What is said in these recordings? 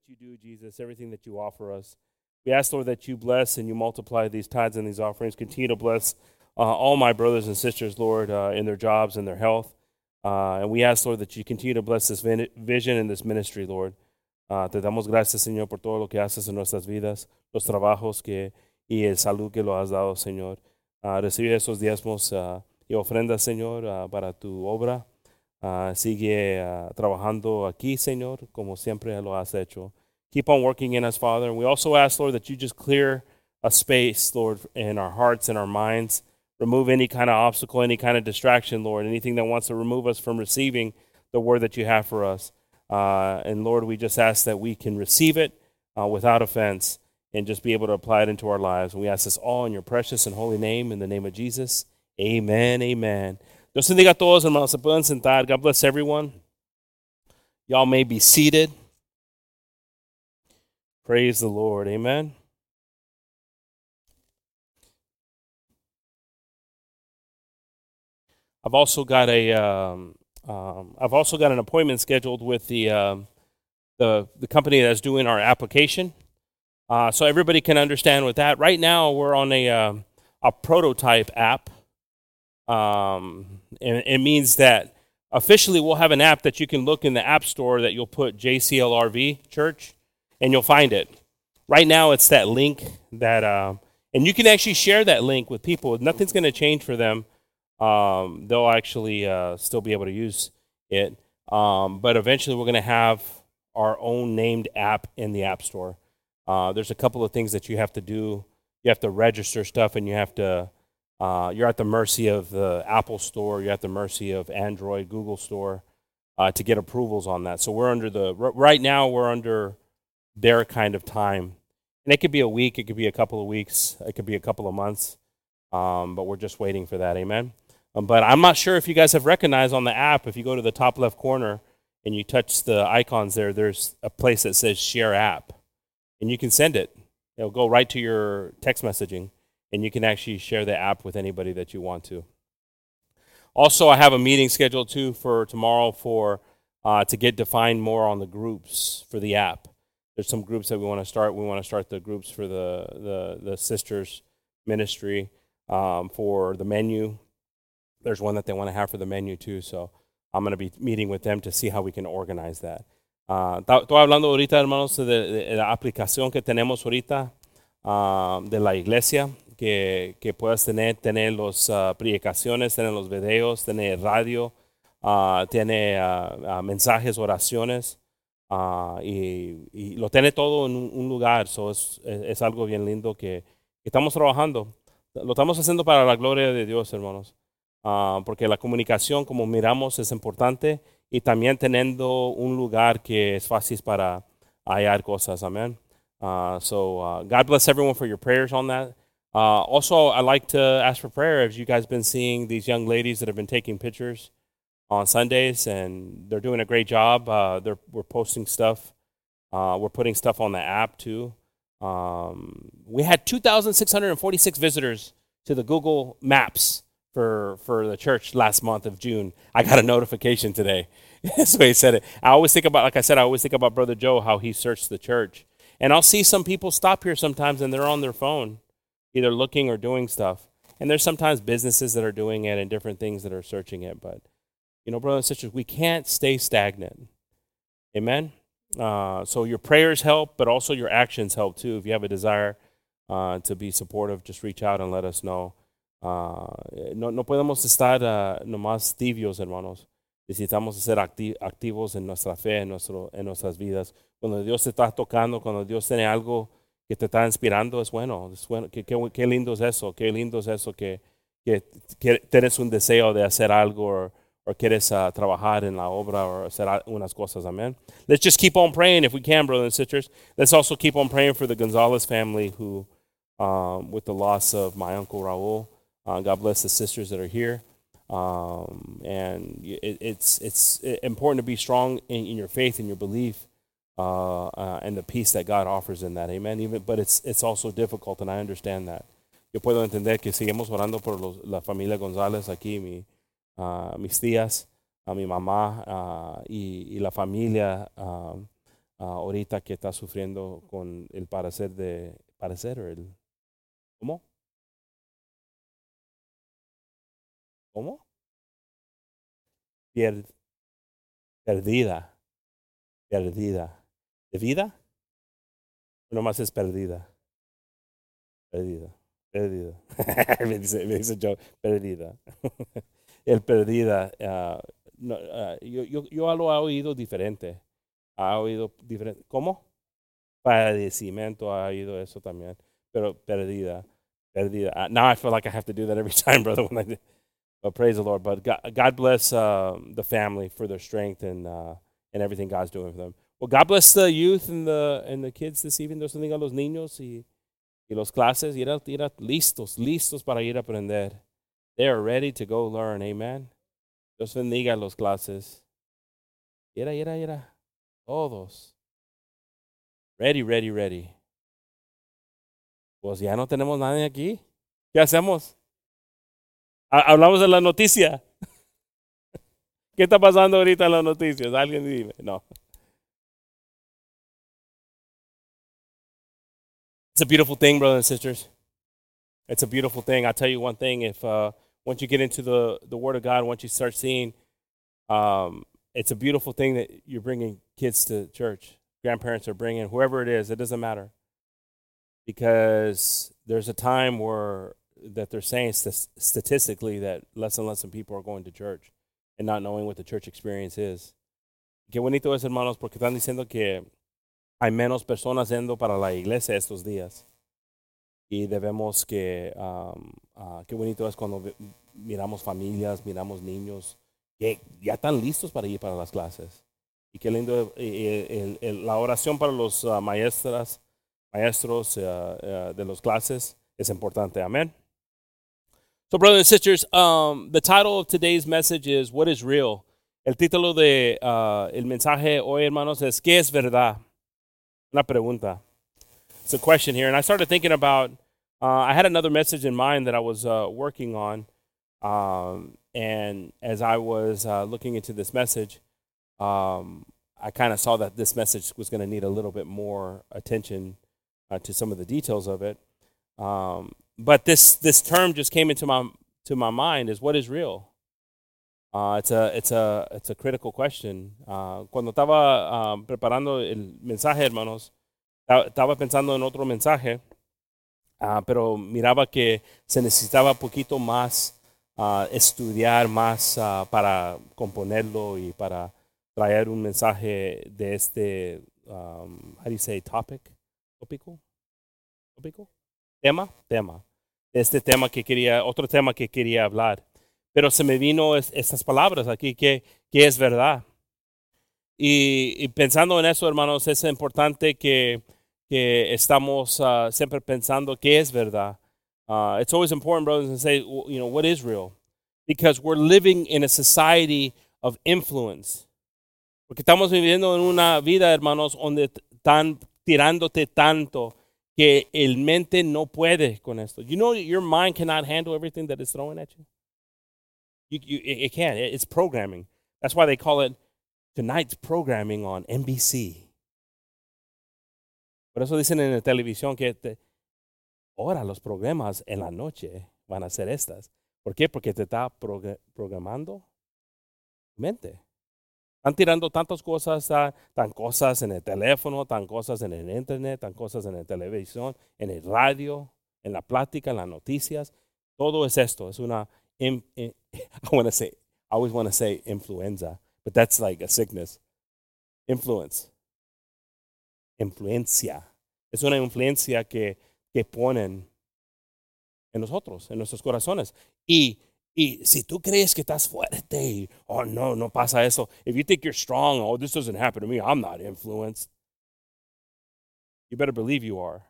that you do, Jesus, everything that you offer us. We ask, Lord, that you bless and you multiply these tithes and these offerings. Continue to bless uh, all my brothers and sisters, Lord, uh, in their jobs and their health. Uh, and we ask, Lord, that you continue to bless this vision and this ministry, Lord. Uh, te damos gracias, Señor, por todo lo que haces en nuestras vidas, los trabajos que, y el salud que lo has dado, Señor. Uh, recibe esos diezmos uh, y ofrendas, Señor, para tu obra. Sigue trabajando aquí, Señor, como siempre lo has hecho. Keep on working in us, Father. And we also ask, Lord, that you just clear a space, Lord, in our hearts and our minds. Remove any kind of obstacle, any kind of distraction, Lord, anything that wants to remove us from receiving the word that you have for us. Uh, and Lord, we just ask that we can receive it uh, without offense and just be able to apply it into our lives. And we ask this all in your precious and holy name, in the name of Jesus. Amen. Amen. Dios bendiga a todos, hermanos. Se pueden sentar. God bless everyone. Y'all may be seated. Praise the Lord. Amen. I've also got a um, um, I've also got an appointment scheduled with the um, the the company that's doing our application, uh, so everybody can understand with that. Right now, we're on a um, a prototype app. Um, and it means that officially we'll have an app that you can look in the app store that you'll put JCLRV Church, and you'll find it. Right now, it's that link that, uh, and you can actually share that link with people. Nothing's going to change for them um, they'll actually uh, still be able to use it. Um, but eventually, we're going to have our own named app in the App Store. Uh, there's a couple of things that you have to do. You have to register stuff, and you have to. Uh, you're at the mercy of the Apple Store. You're at the mercy of Android, Google Store, uh, to get approvals on that. So we're under the right now. We're under their kind of time, and it could be a week. It could be a couple of weeks. It could be a couple of months. Um, but we're just waiting for that. Amen. Um, but I'm not sure if you guys have recognized on the app, if you go to the top left corner and you touch the icons there, there's a place that says share app. And you can send it. It'll go right to your text messaging, and you can actually share the app with anybody that you want to. Also, I have a meeting scheduled too for tomorrow for uh, to get defined more on the groups for the app. There's some groups that we want to start. We want to start the groups for the the, the sisters ministry um, for the menu there's one that they want to have for the menu too. So I'm going to be meeting with them to see how we can organize that. Uh, hablando ahorita, hermanos, de, la aplicación que tenemos ahorita uh, de la iglesia, que, que puedas tener, tener las uh, predicaciones, tener los videos, tener radio, uh, tiene uh, mensajes, oraciones, y, y, lo tiene todo en un, un lugar. So es, es, es, algo bien lindo que, que estamos trabajando. Lo estamos haciendo para la gloria de Dios, hermanos. Ah, porque la comunicación, como miramos, es importante y también teniendo un lugar que es fácil para hallar cosas. Amén. So God bless everyone for your prayers on that. Uh, also, I like to ask for prayer as you guys been seeing these young ladies that have been taking pictures on Sundays, and they're doing a great job. Uh, they're we're posting stuff. Uh, we're putting stuff on the app too. Um, we had 2,646 visitors to the Google Maps for for the church last month of June. I got a notification today. That's the way he said it. I always think about, like I said, I always think about Brother Joe, how he searched the church. And I'll see some people stop here sometimes and they're on their phone, either looking or doing stuff. And there's sometimes businesses that are doing it and different things that are searching it. But, you know, brothers and sisters, we can't stay stagnant. Amen? Uh, so your prayers help, but also your actions help too. If you have a desire uh, to be supportive, just reach out and let us know. Uh, no, no, podemos estar uh, nomás tibios, hermanos. Necesitamos ser acti activos en nuestra fe, en, nuestro, en nuestras vidas. Cuando Dios está tocando, cuando Dios tiene algo que te está inspirando, es bueno. Es bueno. Qué, qué, qué lindo es eso. Qué lindo es eso que, que, que tienes un deseo de hacer algo o, quieres uh, trabajar en la obra o hacer unas cosas. Amen. Let's just keep on praying if we can, brothers and sisters. Let's also keep on praying for the Gonzalez family who, um, with the loss of my uncle Raul. Uh, God bless the sisters that are here. Um, and it, it's it's important to be strong in, in your faith and your belief uh, uh, and the peace that God offers in that. Amen. Even, but it's it's also difficult, and I understand that. Yo puedo entender que seguimos orando por los, la familia González aquí, mi, uh, mis tías, a mi mamá uh, y, y, la familia um, ah, ahorita que está sufriendo con el parecer de parecer el ¿cómo? ¿Cómo? Perdida, perdida. ¿De vida? Nomás es perdida. Perdida, perdida. me, dice, me perdida. el perdida. ah, no, ah, yo, yo, yo lo he oído diferente. Ha oído diferente. ¿Cómo? Padecimiento ha oído eso también. Pero perdida, perdida. Ah, now I feel like I have to do that every time, brother. When I do. But praise the Lord. But God, God bless um, the family for their strength and uh, and everything God's doing for them. Well, God bless the youth and the and the kids this evening. Dios bendiga a los niños y, y los clases. Ir, a- ir a- listos, listos para ir a aprender. They are ready to go learn. Amen. Dios bendiga a los clases. Ira, ira, ira. Todos. Ready, ready, ready. Pues ya no tenemos nadie aquí. ¿Qué hacemos? Ha- Hablamos de la noticia. ¿Qué está pasando ahorita en las noticias? Alguien dime. No. It's a beautiful thing, brothers and sisters. It's a beautiful thing. I'll tell you one thing. If uh, once you get into the, the Word of God, once you start seeing, um, it's a beautiful thing that you're bringing kids to church. Grandparents are bringing whoever it is. It doesn't matter because there's a time where that they're saying st- statistically that less and less people are going to church and not knowing what the church experience is. Qué bonito es, hermanos, porque están diciendo que hay menos personas yendo para la iglesia estos días. Y debemos que, ah, qué bonito es cuando miramos familias, miramos niños que ya están listos para ir para las clases. Y qué lindo eh, eh, la oración para los ah, maestras, maestros ah, ah, de las clases es importante. Amén. So, brothers and sisters, um, the title of today's message is What is Real? El título de uh, el mensaje hoy, hermanos, es ¿Qué es verdad? Una pregunta. It's a question here. And I started thinking about, uh, I had another message in mind that I was uh, working on. Um, and as I was uh, looking into this message, um, I kind of saw that this message was going to need a little bit more attention uh, to some of the details of it. Um, but this this term just came into my to my mind is what is real. Uh, it's a it's a it's a critical question. Uh, cuando estaba um, preparando el mensaje, hermanos, ta- estaba pensando en otro mensaje, pero miraba que se necesitaba poquito más estudiar más para componerlo y para traer un mensaje de este, um, how do you say, topic, tópico, tópico, tema, tema, este tema que quería, otro tema que quería hablar. Pero se me vino es- estas palabras aquí, que, que es verdad. Y, y pensando en eso, hermanos, es importante que, que estamos ah, siempre pensando qué es verdad. Uh, it's always important, brothers, to say, you know, what is real? Because we're living in a society of influence. Porque estamos viviendo en una vida, hermanos, donde están tirándote tanto que el mente no puede con esto. You know, your mind cannot handle everything that is thrown at you. You, you, it, it can't. It- It's programming. That's why they call it tonight's programming on NBC. Por eso dicen en la televisión que te- ahora los programas en la noche van a ser estas. ¿Por qué? Porque te está progra- programando tu mente. Están tirando tantas cosas, tan, tan cosas en el teléfono, tan cosas en el internet, tan cosas en la televisión, en el radio, en la plática, en las noticias. Todo es esto. Es una, in- in- I want to say, I always want to say influenza, but that's like a sickness. Influence. Influencia. Es una influencia que, que ponen en nosotros, en nuestros corazones. Y, y si tú crees que estás fuerte, oh no, no pasa eso. If you think you're strong, oh, this doesn't happen to me, I'm not influenced. You better believe you are.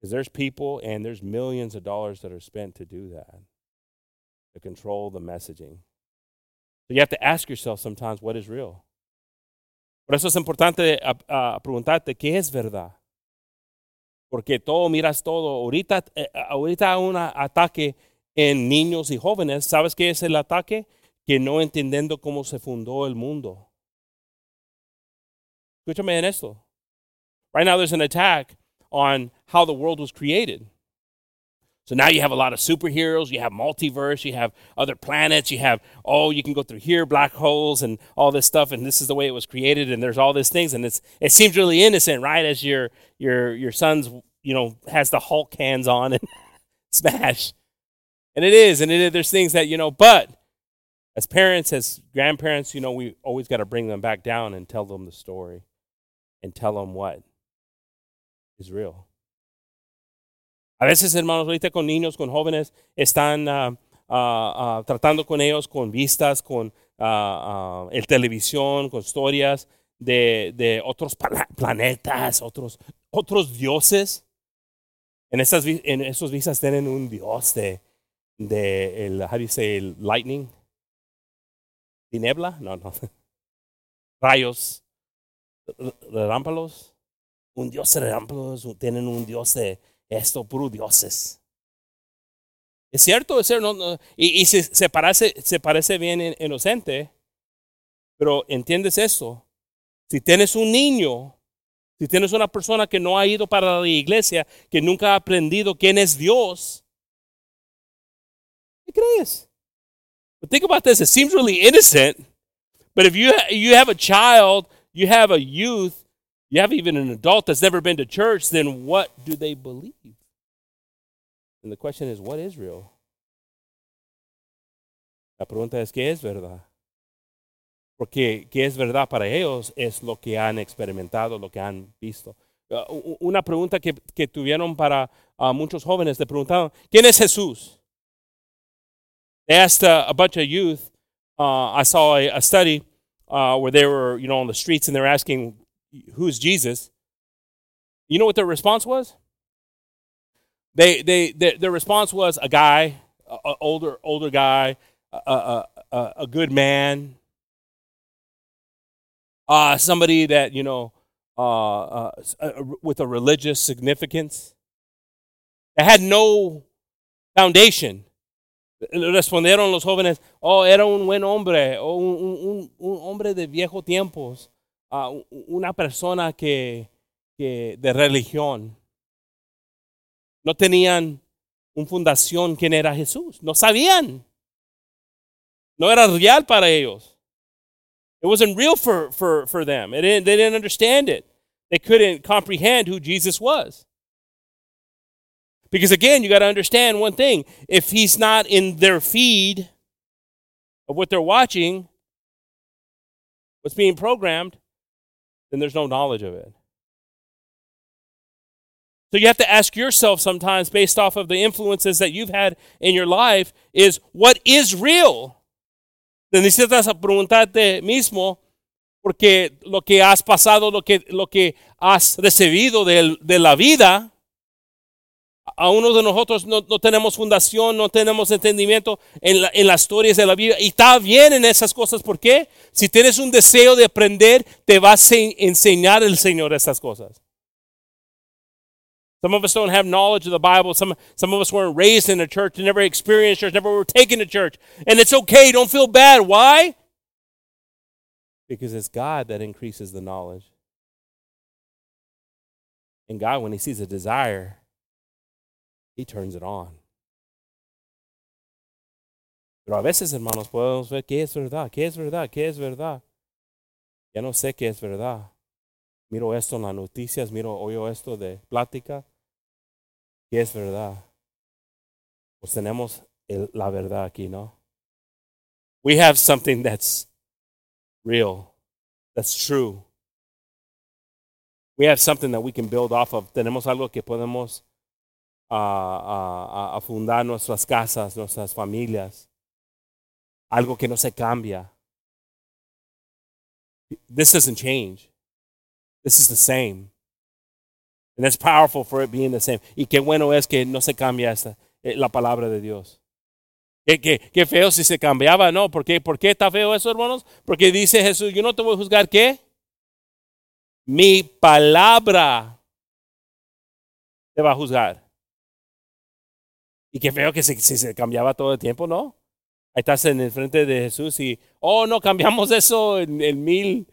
Because there's people and there's millions of dollars that are spent to do that, to control the messaging. So you have to ask yourself sometimes what is real. Por eso es importante ah, ah, preguntarte qué es verdad. Porque todo, miras todo. Ahorita, eh, ahorita hay un ataque en niños y jóvenes. ¿Sabes qué es el ataque? Que no entendiendo cómo se fundó el mundo. Escúchame en esto. Right now, there's an attack on how the world was created. So now you have a lot of superheroes, you have multiverse, you have other planets, you have, oh, you can go through here, black holes, and all this stuff, and this is the way it was created, and there's all these things, and it's it seems really innocent, right? As your your your son's, you know, has the Hulk hands on and smash. And it is, and there's things that, you know, but as parents, as grandparents, you know, we always got to bring them back down and tell them the story and tell them what is real. A veces, hermanos, ahorita con niños, con jóvenes, están uh, uh, uh, tratando con ellos con vistas, con el televisión, con historias de, de otros planetas, otros, otros dioses. En, esas, en esos vistas tienen un dios de, de el, how do you say, el lightning, ¿Tinebla? No, no. Rayos, relámpagos. Un dios de relámpagos, tienen un dios de esto, puro dioses. Es cierto, es cierto. Y, se, parece, se parece bien inocente, pero entiendes eso. Si tienes un niño, si tienes una persona que no ha ido para la iglesia, que nunca ha aprendido quién es Dios, ¿qué crees? But think about this. It seems really innocent, but if you you have a child, you have a youth, you have even an adult that's never been to church, then what do they believe? And the question is, what is real? La pregunta es, ¿qué es verdad? Porque qué es verdad para ellos es lo que han experimentado, lo que han visto. Uh, una pregunta que, que tuvieron para uh, muchos jóvenes, le preguntaron, ¿quién es Jesús? They asked uh, a bunch of youth. Uh, I saw a, a study uh, where they were, you know, on the streets and they were asking, "Who's Jesus?" You know what their response was? They, they, they their response was a guy, an older, older guy, a, a, a good man, uh, somebody that you know, uh, uh, with a religious significance. They had no foundation. Respondieron los jóvenes, oh, era un buen hombre, o un, hombre de viejos tiempos, uh, una persona que, que de religión. No tenían una fundación quién era Jesús, no sabían. No era real para ellos. It wasn't real for, for, for them. It didn't, they didn't understand it. They couldn't comprehend who Jesus was. Because again, you got to understand one thing. If he's not in their feed of what they're watching, what's being programmed, then there's no knowledge of it. So you have to ask yourself sometimes, based off of the influences that you've had in your life, is what is real? Then necesitas preguntarte mismo, porque lo que has pasado, lo que, lo que has recibido de, de la vida, a uno de nosotros no, no, tenemos fundación, no tenemos entendimiento en, la, en las historias de la vida. Y está bien en esas cosas. ¿Por qué? Si tienes un deseo de aprender, te va a enseñar el Señor estas cosas. Some of us don't have knowledge of the Bible. Some, some of us weren't raised in a church, never experienced church, never were taken to church. And it's okay. Don't feel bad. Why? Because it's God that increases the knowledge. And God, when He sees a desire, He turns it on. Pero a veces, hermanos, podemos ver qué es verdad, qué es verdad, qué es verdad. Ya no sé qué es verdad. Miro esto en las noticias, miro, oigo esto de plática. ¿Qué es verdad? Pues tenemos el, la verdad aquí, ¿no? We have something that's real, that's true. We have something that we can build off of. Tenemos algo que podemos a, a, a fundar nuestras casas, nuestras familias. Algo que no se cambia. This doesn't change. This is the same. And it's powerful for it being the same. Y qué bueno es que no se cambia esta, eh, la palabra de Dios. Qué, qué, qué feo si se cambiaba, ¿no? ¿Por qué, ¿Por qué está feo eso, hermanos? Porque dice Jesús, yo no te voy a juzgar, ¿qué? Mi palabra te va a juzgar. Y qué feo que se, se cambiaba todo el tiempo, ¿no? Ahí estás en el frente de Jesús y, oh, no, cambiamos eso en el mil,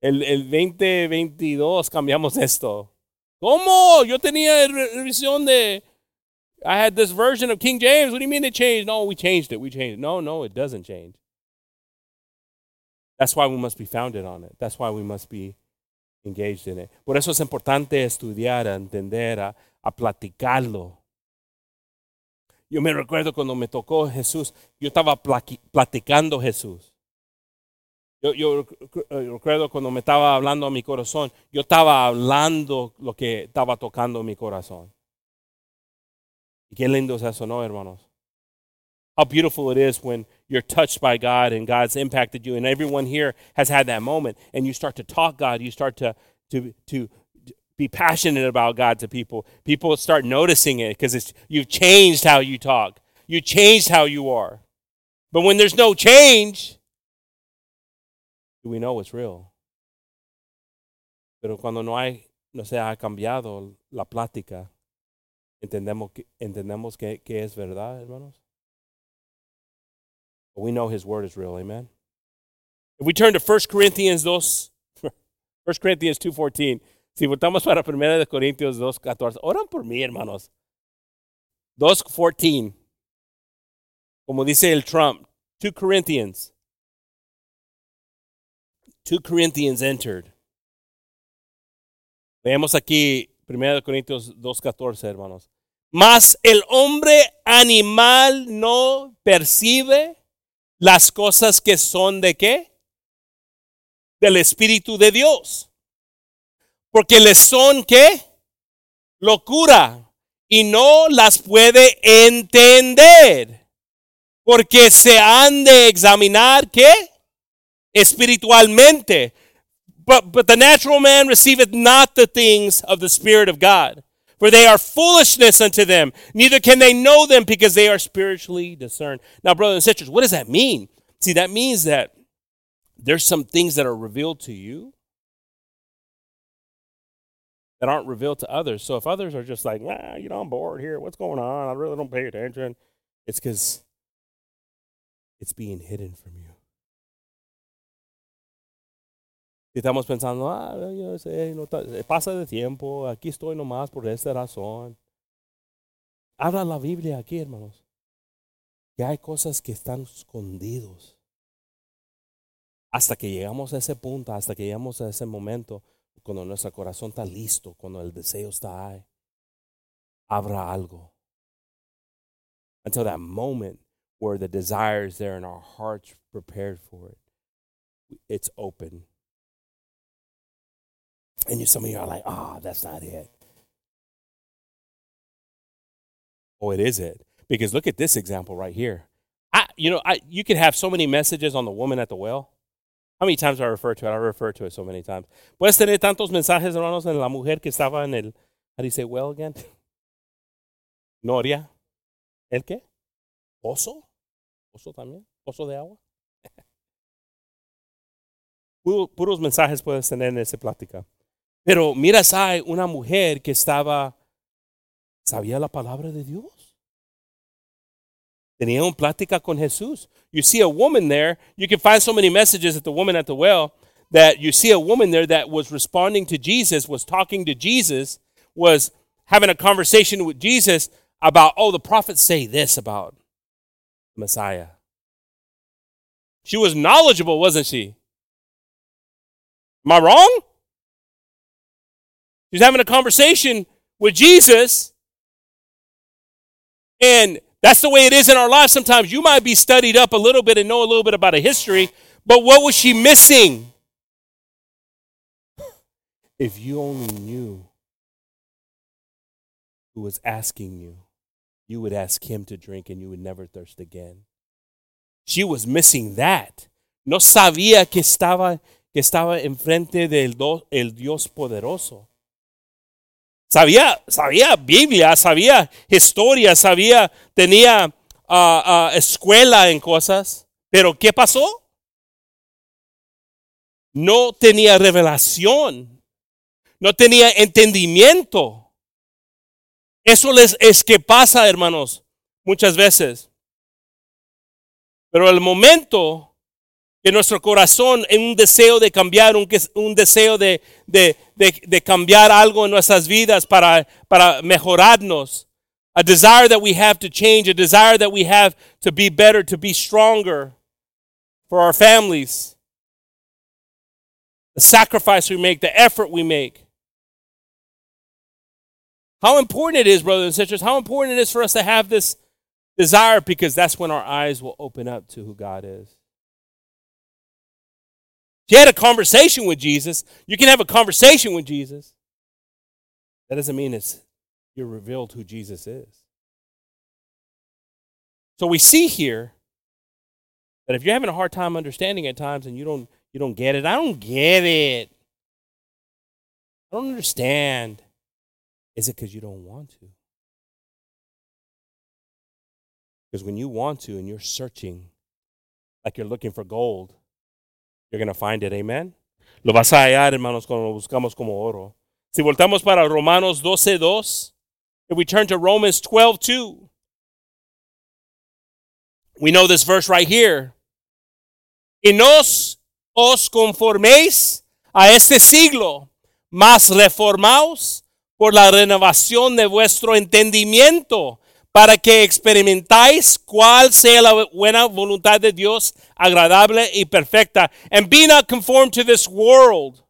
El, el 2022 cambiamos esto. ¿Cómo? Yo tenía revisión de. I had this version of King James. What do you mean it changed? No, we changed it. We changed it. No, no, it doesn't change. That's why we must be founded on it. That's why we must be engaged in it. Por eso es importante estudiar, a entender, a, a platicarlo. Yo me recuerdo cuando me tocó Jesús, yo estaba platicando Jesús. Yo, yo, recuerdo cuando me estaba hablando a mi corazón, yo estaba hablando lo que estaba tocando mi corazón. Y qué lindo es eso, ¿no, hermanos? How beautiful it is when you're touched by God and God's impacted you. And everyone here has had that moment. And you start to talk God, you start to, to, to be passionate about God to people. People start noticing it because you've changed how you talk, you changed how you are. But when there's no change, do we know it's real? Pero cuando no hay, no se ha cambiado la plática, entendemos que, entendemos que, que es verdad, hermanos. But we know His word is real. Amen. If we turn to 1 Corinthians 2, 1 Corinthians 2.14, si votamos para 1 de Corintios 2.14, oran por mí, hermanos. 2.14, como dice el Trump, 2 Corinthians 2 Corinthians entered. Veamos aquí 1 Corintios 2.14, hermanos. Mas el hombre animal no percibe las cosas que son de qué? Del Espíritu de Dios. Porque les son qué? Locura. Y no las puede entender. Porque se han de examinar qué? espiritualmente. But, but the natural man receiveth not the things of the Spirit of God, for they are foolishness unto them. Neither can they know them because they are spiritually discerned. Now, brothers and sisters, what does that mean? See, that means that there's some things that are revealed to you that aren't revealed to others. So if others are just like, nah, you know, I'm bored here. What's going on? I really don't pay attention. It's because it's being hidden from you. Si estamos pensando, ah, yo sé, no, pasa de tiempo, aquí estoy nomás por esta razón. Habla la Biblia aquí, hermanos. Que hay cosas que están escondidos. Hasta que llegamos a ese punto, hasta que llegamos a ese momento, cuando nuestro corazón está listo, cuando el deseo está ahí, habrá algo. Until that moment where the desire is there and our hearts prepared for it, it's open. And you, some of you are like, ah, oh, that's not it. Oh, it is it. Because look at this example right here. I, you know, I, you can have so many messages on the woman at the well. How many times do I refer to it? I refer to it so many times. Puedes tener tantos mensajes, hermanos, en la mujer que estaba en el, how do you well again? Noria. ¿El qué? ¿Pozo? ¿Pozo también? ¿Pozo de agua? Puros mensajes puedes tener en esa plática. Pero miras, hay una mujer que estaba, sabía la palabra de Dios. Tenía una plática con Jesús. You see a woman there, you can find so many messages at the woman at the well that you see a woman there that was responding to Jesus, was talking to Jesus, was having a conversation with Jesus about, oh, the prophets say this about Messiah. She was knowledgeable, wasn't she? Am I wrong? She's having a conversation with Jesus. And that's the way it is in our lives. Sometimes you might be studied up a little bit and know a little bit about a history, but what was she missing? If you only knew who was asking you, you would ask him to drink and you would never thirst again. She was missing that. No sabía que estaba, que estaba enfrente del do, el Dios poderoso. Sabía, sabía Biblia, sabía historia, sabía, tenía uh, uh, escuela en cosas. Pero ¿qué pasó? No tenía revelación. No tenía entendimiento. Eso les, es que pasa, hermanos, muchas veces. Pero el momento que nuestro corazón en un deseo de cambiar, un, un deseo de, de, de, de, cambiar algo en nuestras vidas para, para mejorarnos. A desire that we have to change, a desire that we have to be better, to be stronger for our families. The sacrifice we make, the effort we make. How important it is, brothers and sisters, how important it is for us to have this desire because that's when our eyes will open up to who God is. You had a conversation with Jesus, you can have a conversation with Jesus. That doesn't mean it's you're revealed who Jesus is. So we see here that if you're having a hard time understanding at times and you don't you don't get it, I don't get it. I don't understand. Is it because you don't want to? Because when you want to and you're searching like you're looking for gold, you're going to find it. Amen. Lo vas a hallar, hermanos, cuando lo buscamos como oro. Si voltamos para Romanos 12:2, if we turn to Romans 12:2, we know this verse right here. Y nos os conforméis a este siglo, mas reformaos por la renovación de vuestro entendimiento para que experimentáis cuál sea la buena voluntad de Dios, agradable y perfecta. And be not conformed to this world,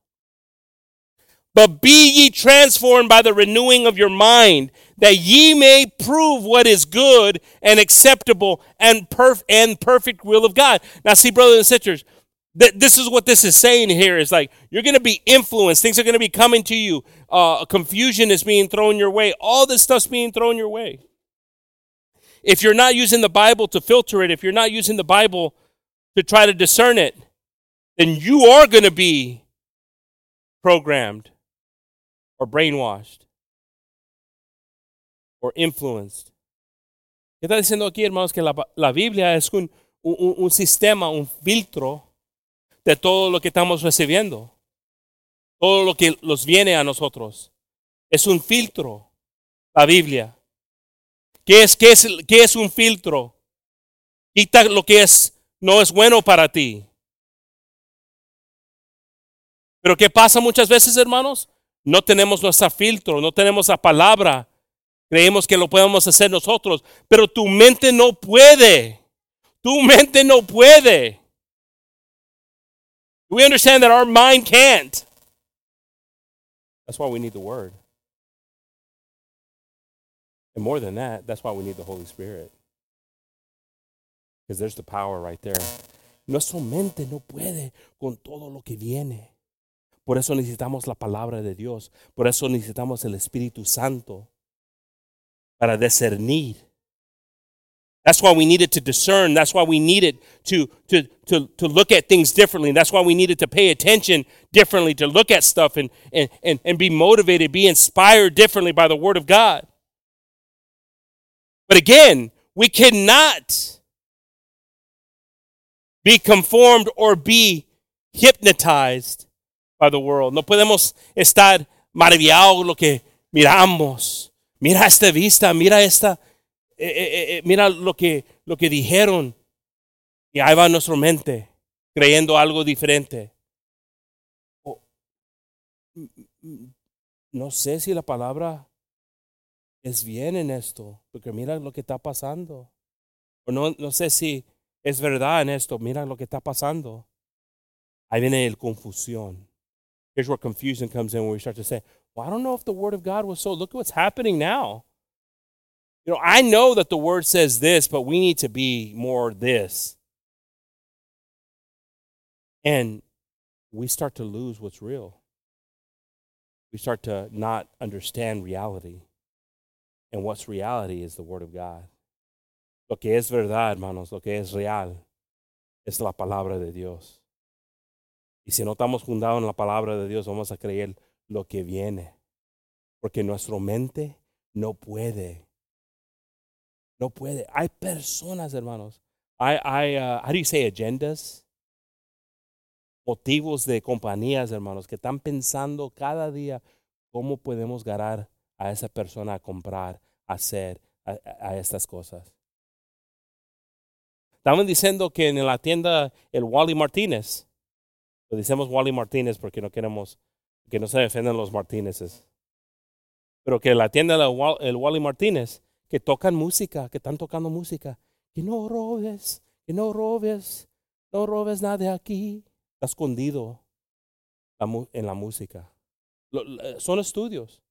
but be ye transformed by the renewing of your mind, that ye may prove what is good and acceptable and, perf- and perfect will of God. Now, see, brothers and sisters, th- this is what this is saying here is like you're going to be influenced. Things are going to be coming to you. Uh, confusion is being thrown your way. All this stuff's being thrown your way if you're not using the Bible to filter it, if you're not using the Bible to try to discern it, then you are going to be programmed or brainwashed or influenced. ¿Qué está diciendo aquí, hermanos? Que la, la Biblia es un, un, un sistema, un filtro de todo lo que estamos recibiendo. Todo lo que nos viene a nosotros. Es un filtro, la Biblia. ¿Qué es, qué es, qué es un filtro? Quita lo que es, no es bueno para ti. Pero ¿qué pasa muchas veces, hermanos? No tenemos nuestro filtro, no tenemos la palabra. Creemos que lo podemos hacer nosotros, pero tu mente no puede. Tu mente no puede. We understand that our mind can't. That's why we need the word. And more than that, that's why we need the Holy Spirit. Because there's the power right there. Nuestra mente no puede con todo lo que viene. Por eso necesitamos la palabra de Dios. Por eso necesitamos el Espíritu Santo para discernir. That's why we needed to discern. That's why we needed to, to, to, to look at things differently. That's why we needed to pay attention differently, to look at stuff and, and, and, and be motivated, be inspired differently by the Word of God. But again, we cannot be conformed or be hypnotized by the world. No podemos estar maravillados lo que miramos. Mira esta vista, mira esta, eh, eh, eh, mira lo que, lo que dijeron. Y ahí va nuestra mente, creyendo algo diferente. No sé si la palabra es bien en esto, porque mira lo que está pasando. O no, no sé si es verdad en esto, mira lo que está pasando. Ahí viene el confusión. Here's where confusion comes in when we start to say, well, I don't know if the word of God was so. Look at what's happening now. You know, I know that the word says this, but we need to be more this. And we start to lose what's real. We start to not understand reality. And what's reality is the Word of God. Lo que es verdad, hermanos, lo que es real, es la palabra de Dios. Y si no estamos fundados en la palabra de Dios, vamos a creer lo que viene. Porque nuestra mente no puede. No puede. Hay personas, hermanos. Hay, hay uh, how do you say agendas? Motivos de compañías, hermanos, que están pensando cada día cómo podemos ganar a esa persona a comprar, a hacer, a, estas cosas. Estaban diciendo que en la tienda el Wally Martínez, lo decimos Wally Martínez porque no queremos que no se defiendan los Martínezes, pero que la tienda el Wally Martínez, que tocan música, que están tocando música, que no robes, que no robes, no robes nada de aquí. Está escondido en la música. Son estudios.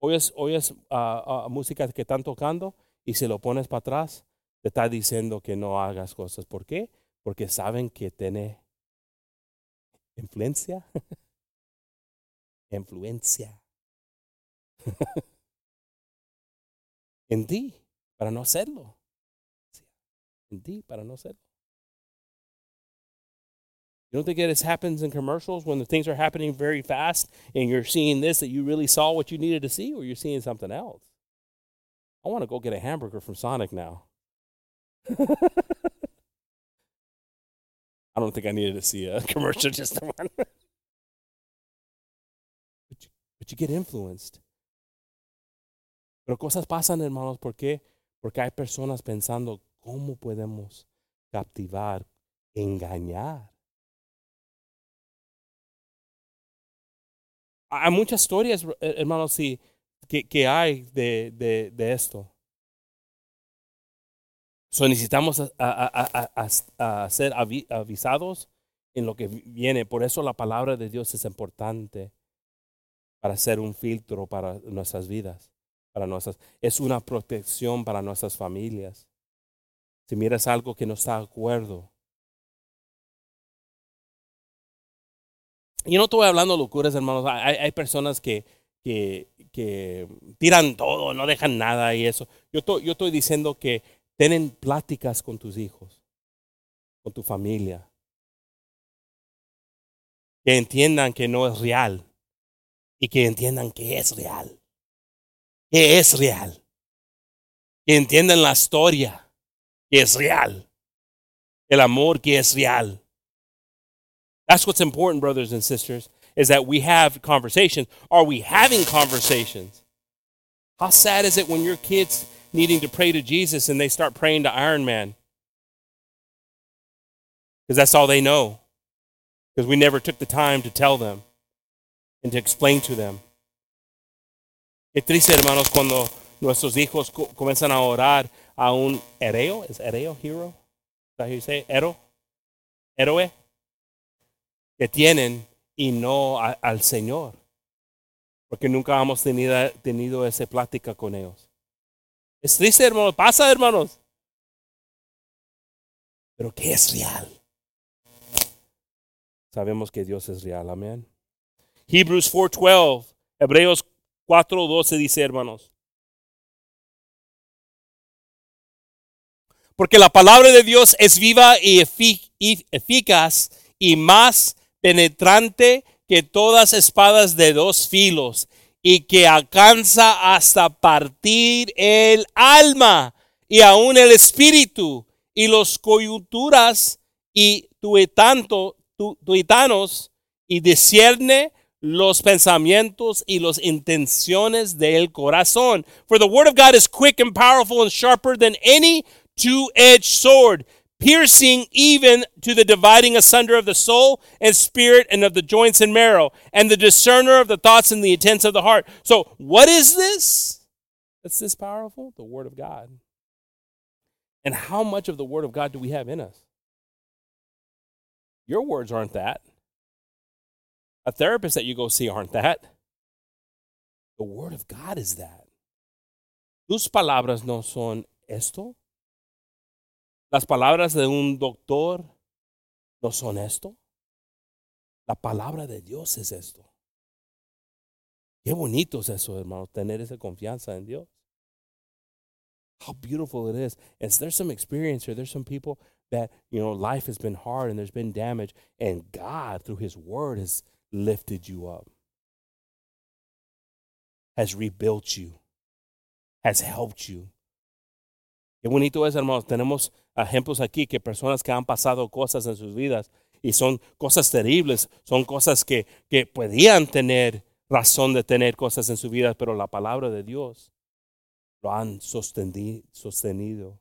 Oyes, oyes uh, música que están tocando y si lo pones para atrás, te está diciendo que no hagas cosas. ¿Por qué? Porque saben que tiene influencia. influencia. en ti, para no hacerlo. En ti, para no hacerlo. You don't think this happens in commercials when the things are happening very fast and you're seeing this that you really saw what you needed to see, or you're seeing something else? I want to go get a hamburger from Sonic now. I don't think I needed to see a commercial just one. but, you, but you get influenced. Pero cosas pasan, hermanos, ¿por qué? Porque hay personas pensando cómo podemos captivar, engañar. Hay muchas historias, hermanos, sí, que, que hay de, de, de esto. So necesitamos a, a, a, a, ser avisados en lo que viene. Por eso la palabra de Dios es importante para ser un filtro para nuestras vidas, para nuestras, es una protección para nuestras familias. Si miras algo que no está de acuerdo. Y no estoy hablando locuras, hermanos. Hay, hay personas que, que, que, tiran todo, no dejan nada y eso. Yo, yo estoy diciendo que Tienen pláticas con tus hijos, con tu familia. Que entiendan que no es real y que entiendan que es real. Que es real. Que entiendan la historia que es real. El amor que es real. That's what's important, brothers and sisters, is that we have conversations. Are we having conversations? How sad is it when your kids needing to pray to Jesus and they start praying to Iron Man. Because that's all they know. Because we never took the time to tell them and to explain to them. Es triste, hermanos, cuando nuestros hijos comienzan a orar a un hereo, ¿es hereo, hero? ¿Is how you say Hero? Héroe. Que tienen y no al Señor. Porque nunca hemos tenido, esa plática con ellos. Es triste, hermano. Pasa, hermanos. Pero que es real. Sabemos que Dios es real. Amén. Hebrews 4:12. Hebreos 4:12 dice, hermanos. Porque la palabra de Dios es viva y eficaz y más penetrante que todas espadas de dos filos y que alcanza hasta partir el alma y aún el espíritu y los coyunturas y tuitanto, tuitanos y discierne los pensamientos y las intenciones del corazón. For the word of God is quick and powerful and sharper than any two-edged sword piercing even to the dividing asunder of the soul and spirit and of the joints and marrow, and the discerner of the thoughts and the intents of the heart. So, what is this that's this powerful? The Word of God. And how much of the Word of God do we have in us? Your words aren't that. A therapist that you go see aren't that. The Word of God is that. Tus palabras no son esto. Las palabras de un doctor no son esto. La palabra de Dios es esto. Qué bonito es eso, hermano, tener esa confianza en Dios. How beautiful it is. And there's some experience here. There's some people that, you know, life has been hard and there's been damage, and God, through His Word, has lifted you up, has rebuilt you, has helped you. Qué bonito es, hermanos. Tenemos ejemplos aquí que personas que han pasado cosas en sus vidas y son cosas terribles, son cosas que, que podían tener razón de tener cosas en su vida, pero la palabra de Dios lo han sostenido, sostenido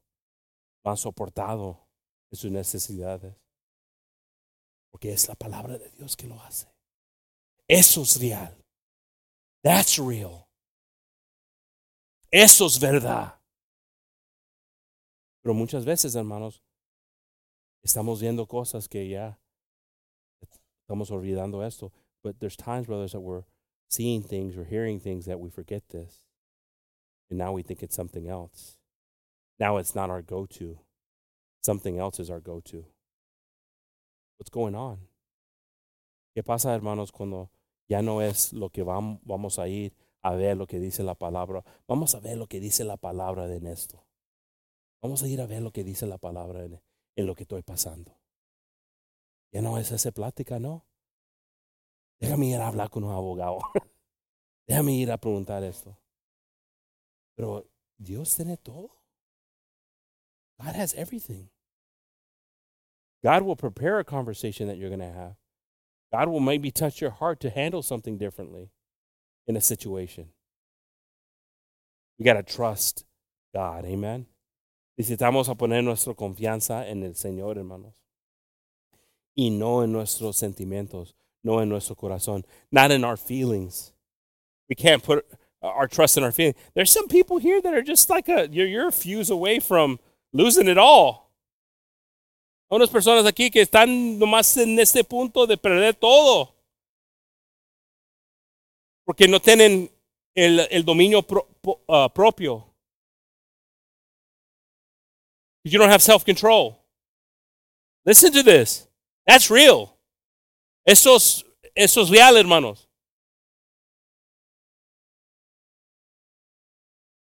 lo han soportado. en sus necesidades. Porque es la palabra de Dios que lo hace. Eso es real. That's real. Eso es verdad. Pero muchas veces, hermanos, estamos viendo cosas que ya estamos olvidando esto. But there's times, brothers, that we're seeing things or hearing things that we forget this. And now we think it's something else. Now it's not our go to. Something else is our go to. What's going on? ¿Qué pasa, hermanos, cuando ya no es lo que vamos a ir a ver lo que dice la palabra? Vamos a ver lo que dice la palabra de esto. Vamos a ir a ver lo que dice la palabra en, en lo que estoy pasando. Ya no es esa plática, ¿no? Déjame ir a hablar con un abogado. Déjame ir a preguntar esto. Pero Dios tiene todo. God has everything. God will prepare a conversation that you're going to have. God will maybe touch your heart to handle something differently in a situation. We got to trust God. Amen. Necesitamos a poner nuestra confianza en el Señor, hermanos. Y no en nuestros sentimientos, no en nuestro corazón, not in our feelings. We can't put our trust in our feelings. There's some people here that are just like a, you're, you're a fuse away from losing it all. Unas personas aquí que están nomás en este punto de perder todo. Porque no tienen el, el dominio pro, uh, propio. You don't have self control. Listen to this. That's real. Eso es, eso es real, hermanos.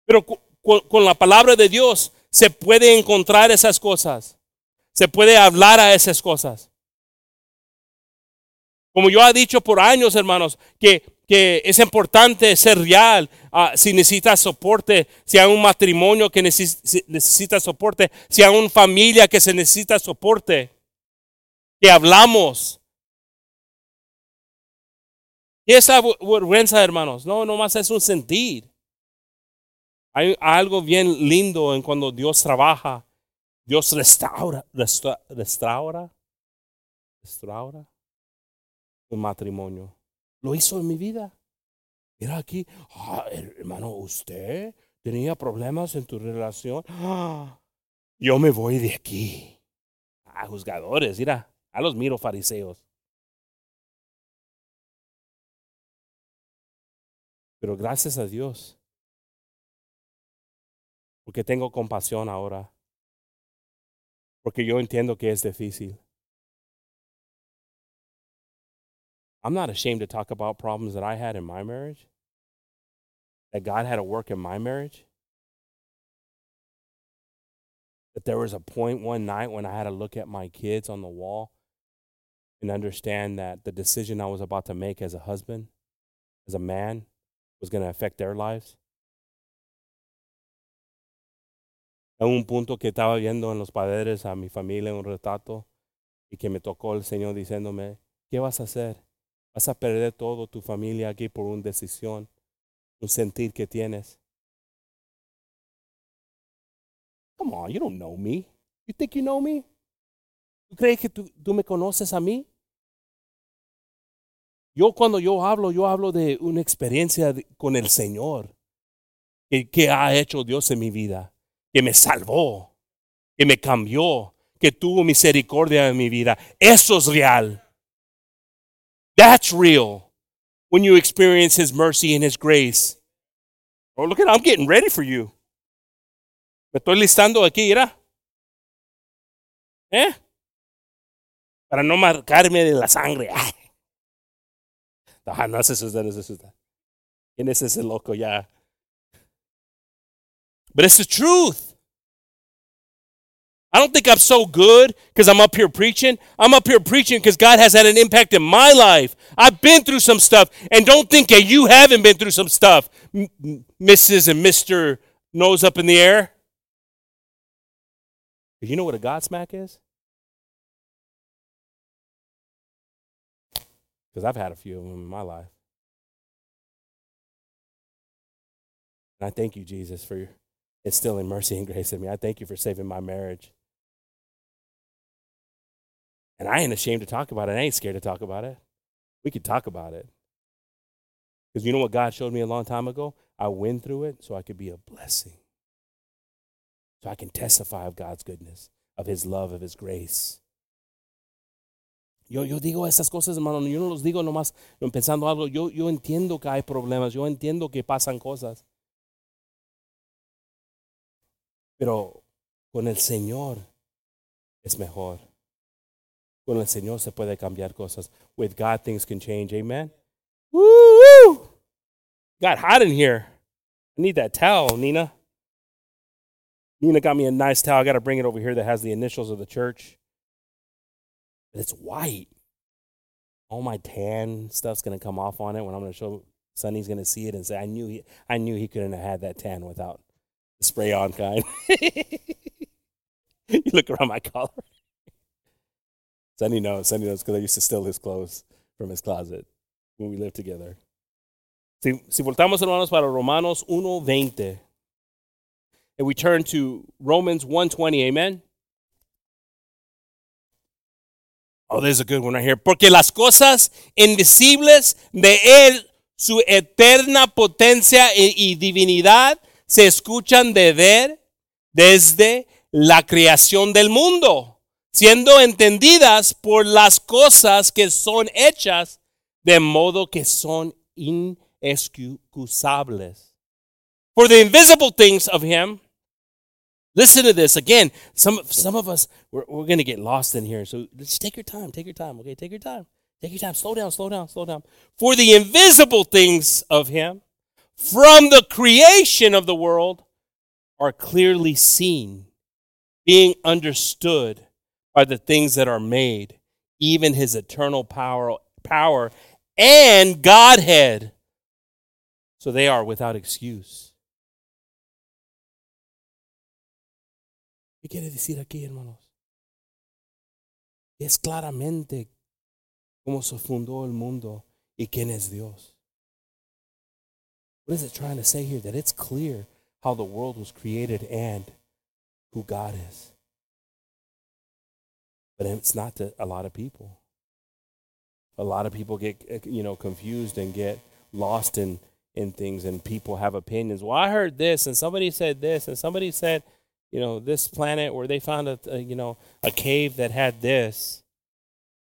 Pero con, con la palabra de Dios se puede encontrar esas cosas. Se puede hablar a esas cosas. Como yo he dicho por años, hermanos, que, que es importante ser real. Uh, si necesitas soporte, si hay un matrimonio que necesita soporte, si hay una familia que se necesita soporte, que hablamos. Y esa vergüenza, hermanos, no, nomás es un sentir. Hay algo bien lindo en cuando Dios trabaja Dios restaura, restaura, restaura un matrimonio. Lo hizo en mi vida. Mira aquí, ah, hermano, usted tenía problemas en tu relación. Ah, yo me voy de aquí. Ah, juzgadores, mira, a los miro fariseos. Pero gracias a Dios, porque tengo compasión ahora porque yo entiendo que es difícil. I'm not ashamed to talk about problems that I had in my marriage, that God had to work in my marriage. That there was a point one night when I had to look at my kids on the wall and understand that the decision I was about to make as a husband, as a man, was going to affect their lives. Un punto que estaba viendo en los padres a mi familia un retrato y que me tocó el Señor diciéndome, ¿qué vas a hacer? Vas a perder todo tu familia aquí por una decisión, un sentir que tienes. Come on, you don't know me. You think you know me? ¿Tú crees que tú, tú me conoces a mí? Yo cuando yo hablo, yo hablo de una experiencia con el Señor que, que ha hecho Dios en mi vida que me salvó, que me cambió, que tuvo misericordia en mi vida. Eso es real. That's real. When you experience His mercy and His grace. Oh, look at I'm getting ready for you. Me estoy listando aquí, mira. ¿Eh? Para no marcarme de la sangre. Ay. No, se asusta, no se asusta. ¿Quién es ese loco ya? But it's the truth. I don't think I'm so good because I'm up here preaching. I'm up here preaching because God has had an impact in my life. I've been through some stuff, and don't think that you haven't been through some stuff, Mrs. and Mr. Nose up in the air. Do You know what a Godsmack is? Because I've had a few of them in my life. And I thank you, Jesus, for instilling mercy and grace in me. I thank you for saving my marriage. And I ain't ashamed to talk about it. I ain't scared to talk about it. We could talk about it. Because you know what God showed me a long time ago? I went through it so I could be a blessing. So I can testify of God's goodness, of His love, of His grace. Yo, yo digo esas cosas, hermano, yo no los digo nomás pensando algo. Yo, yo entiendo que hay problemas, yo entiendo que pasan cosas. Pero con el Señor es mejor. Con el Señor se puede cambiar cosas. With God, things can change. Amen. Woo! Got hot in here. I need that towel, Nina. Nina got me a nice towel. I got to bring it over here that has the initials of the church. But it's white. All my tan stuff's going to come off on it when I'm going to show Sonny's going to see it and say, I knew he, I knew he couldn't have had that tan without the spray on kind. you look around my collar. Sonny knows. Sonny knows because I used to steal his clothes from his closet when we lived together. Si, si hermanos, para Romanos 1.20. And we turn to Romans 1.20. Amen. Oh, there's a good one right here. Porque las cosas invisibles de Él, su eterna potencia y divinidad, se escuchan de ver desde la creación del mundo siendo entendidas por las cosas que son hechas, de modo que son inexcusables. For the invisible things of Him, listen to this again. Some, some of us, we're, we're going to get lost in here. So just take your time, take your time, okay? Take your time. Take your time. Slow down, slow down, slow down. For the invisible things of Him, from the creation of the world, are clearly seen, being understood are the things that are made, even his eternal power, power and Godhead. So they are without excuse. ¿Qué quiere decir aquí, hermanos? Es claramente cómo se fundó el mundo y quién es Dios. What is it trying to say here? That it's clear how the world was created and who God is. But it's not to a lot of people. A lot of people get eh, you know confused and get lost in in things and people have opinions. Well, I heard this and somebody said this and somebody said, you know, this planet where they found a, a you know, a cave that had this.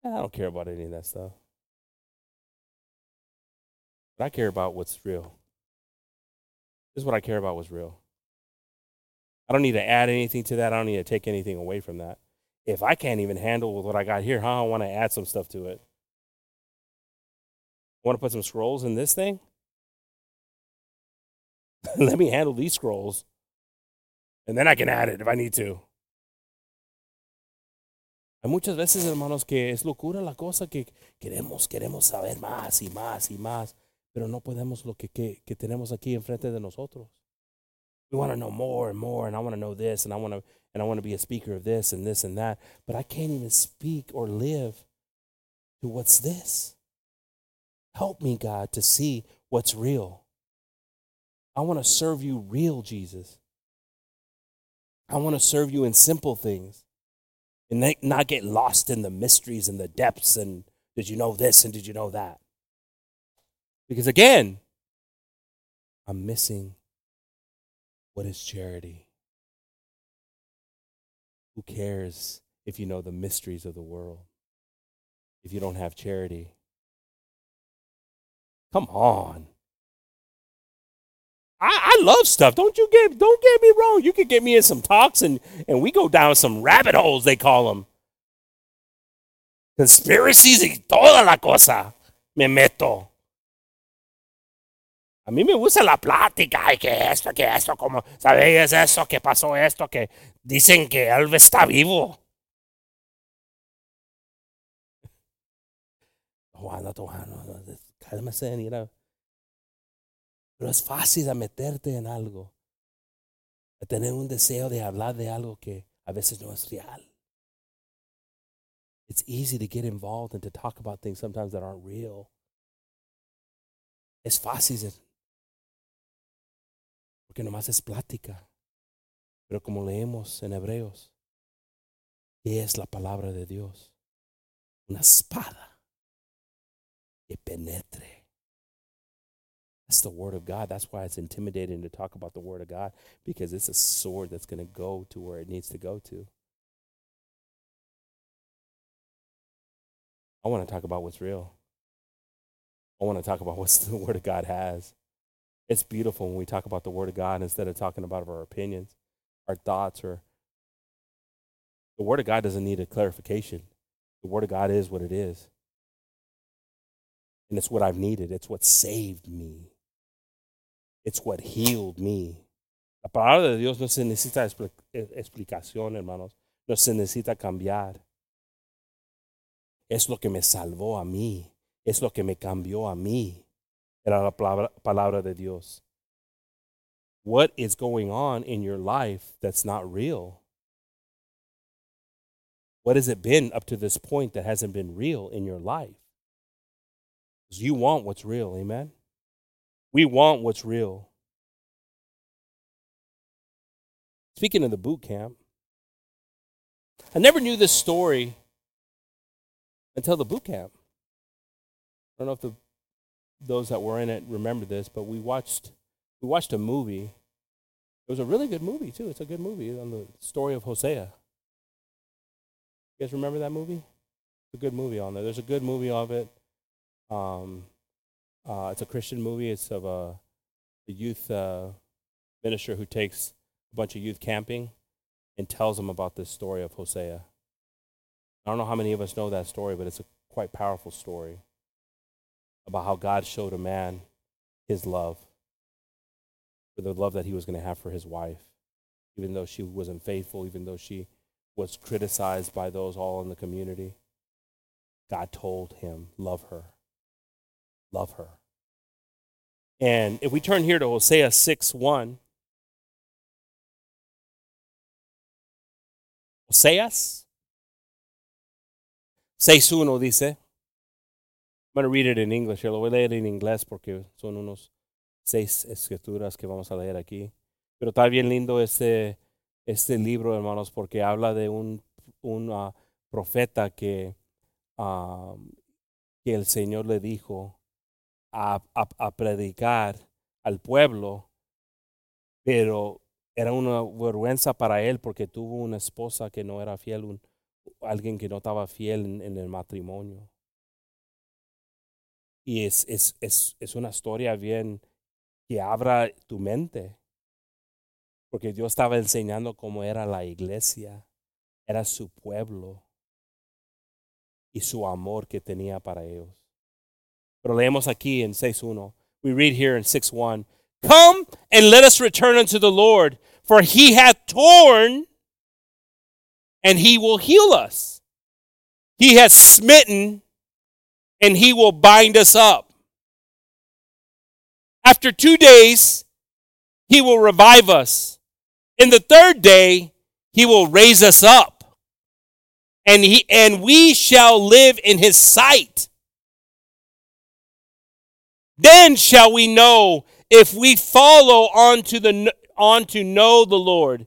I don't care about any of that stuff. But I care about what's real. This is what I care about what's real. I don't need to add anything to that. I don't need to take anything away from that if I can't even handle with what I got here, how I want to add some stuff to it. Want to put some scrolls in this thing? Let me handle these scrolls. And then I can add it if I need to. Hay muchas veces, hermanos, que es locura la cosa que queremos, queremos saber más y más y más, pero no podemos lo que, que, que tenemos aquí enfrente de nosotros. We want to know more and more, and I want to know this, and I want to and I want to be a speaker of this and this and that, but I can't even speak or live to what's this. Help me, God, to see what's real. I want to serve you real, Jesus. I want to serve you in simple things and not get lost in the mysteries and the depths and did you know this and did you know that? Because again, I'm missing what is charity. Who cares if you know the mysteries of the world? If you don't have charity? Come on. I, I love stuff. Don't you get don't get me wrong. You could get me in some talks and, and we go down some rabbit holes, they call them. Conspiracies y toda la cosa. Me meto. A mí me gusta la plática, y que esto, que esto, como, ¿sabéis eso? Que pasó esto, que dicen que Elvis está vivo. Juan, Juan, cálmese, mira. Pero es fácil de meterte en algo, de tener un deseo de hablar de algo que a veces no es real. It's easy to get involved and to talk about things sometimes that aren't real. Es fácil porque nomás es plática. Pero como leemos en Hebreos, ¿qué es la palabra de Dios? una espada que penetre. That's the word of God. That's why it's intimidating to talk about the word of God because it's a sword that's going to go to where it needs to go to. I want to talk about what's real. I want to talk about what the Word of God has. It's beautiful when we talk about the Word of God instead of talking about our opinions, our thoughts, or the Word of God doesn't need a clarification. The Word of God is what it is. And it's what I've needed. It's what saved me. It's what healed me. La palabra de Dios no se necesita eh, explicación, hermanos. No se necesita cambiar. Es lo que me salvó a mí. Es lo que me cambió a mí. Era la palabra, palabra de Dios. What is going on in your life that's not real? What has it been up to this point that hasn't been real in your life? Because you want what's real, amen? We want what's real. Speaking of the boot camp, I never knew this story until the boot camp. I don't know if the those that were in it remember this, but we watched we watched a movie. It was a really good movie too. It's a good movie on the story of Hosea. You guys remember that movie? It's a good movie on there. There's a good movie of it. Um, uh, it's a Christian movie. It's of a, a youth uh, minister who takes a bunch of youth camping and tells them about this story of Hosea. I don't know how many of us know that story, but it's a quite powerful story about how God showed a man his love, for the love that he was going to have for his wife, even though she wasn't faithful, even though she was criticized by those all in the community. God told him, Love her. Love her. And if we turn here to Hosea 6 1, Hoseas 6.1 dice, I'm going to read it in English, lo voy a leer en inglés porque son unos seis escrituras que vamos a leer aquí. Pero está bien lindo este, este libro, hermanos, porque habla de un, un uh, profeta que, que el Señor le dijo a, predicar al pueblo, pero era una vergüenza para él porque tuvo una esposa que no era fiel, alguien que no estaba fiel en, en el matrimonio. Y es, es, es, es, una historia bien que abra tu mente. Porque Dios estaba enseñando cómo era la iglesia, era su pueblo y su amor que tenía para ellos. Pero leemos aquí en 6.1. We read here in 6.1. Come and let us return unto the Lord, for he hath torn and he will heal us. He has smitten and he will bind us up. After two days, he will revive us. In the third day, he will raise us up. And he and we shall live in his sight. Then shall we know if we follow on to the on to know the Lord.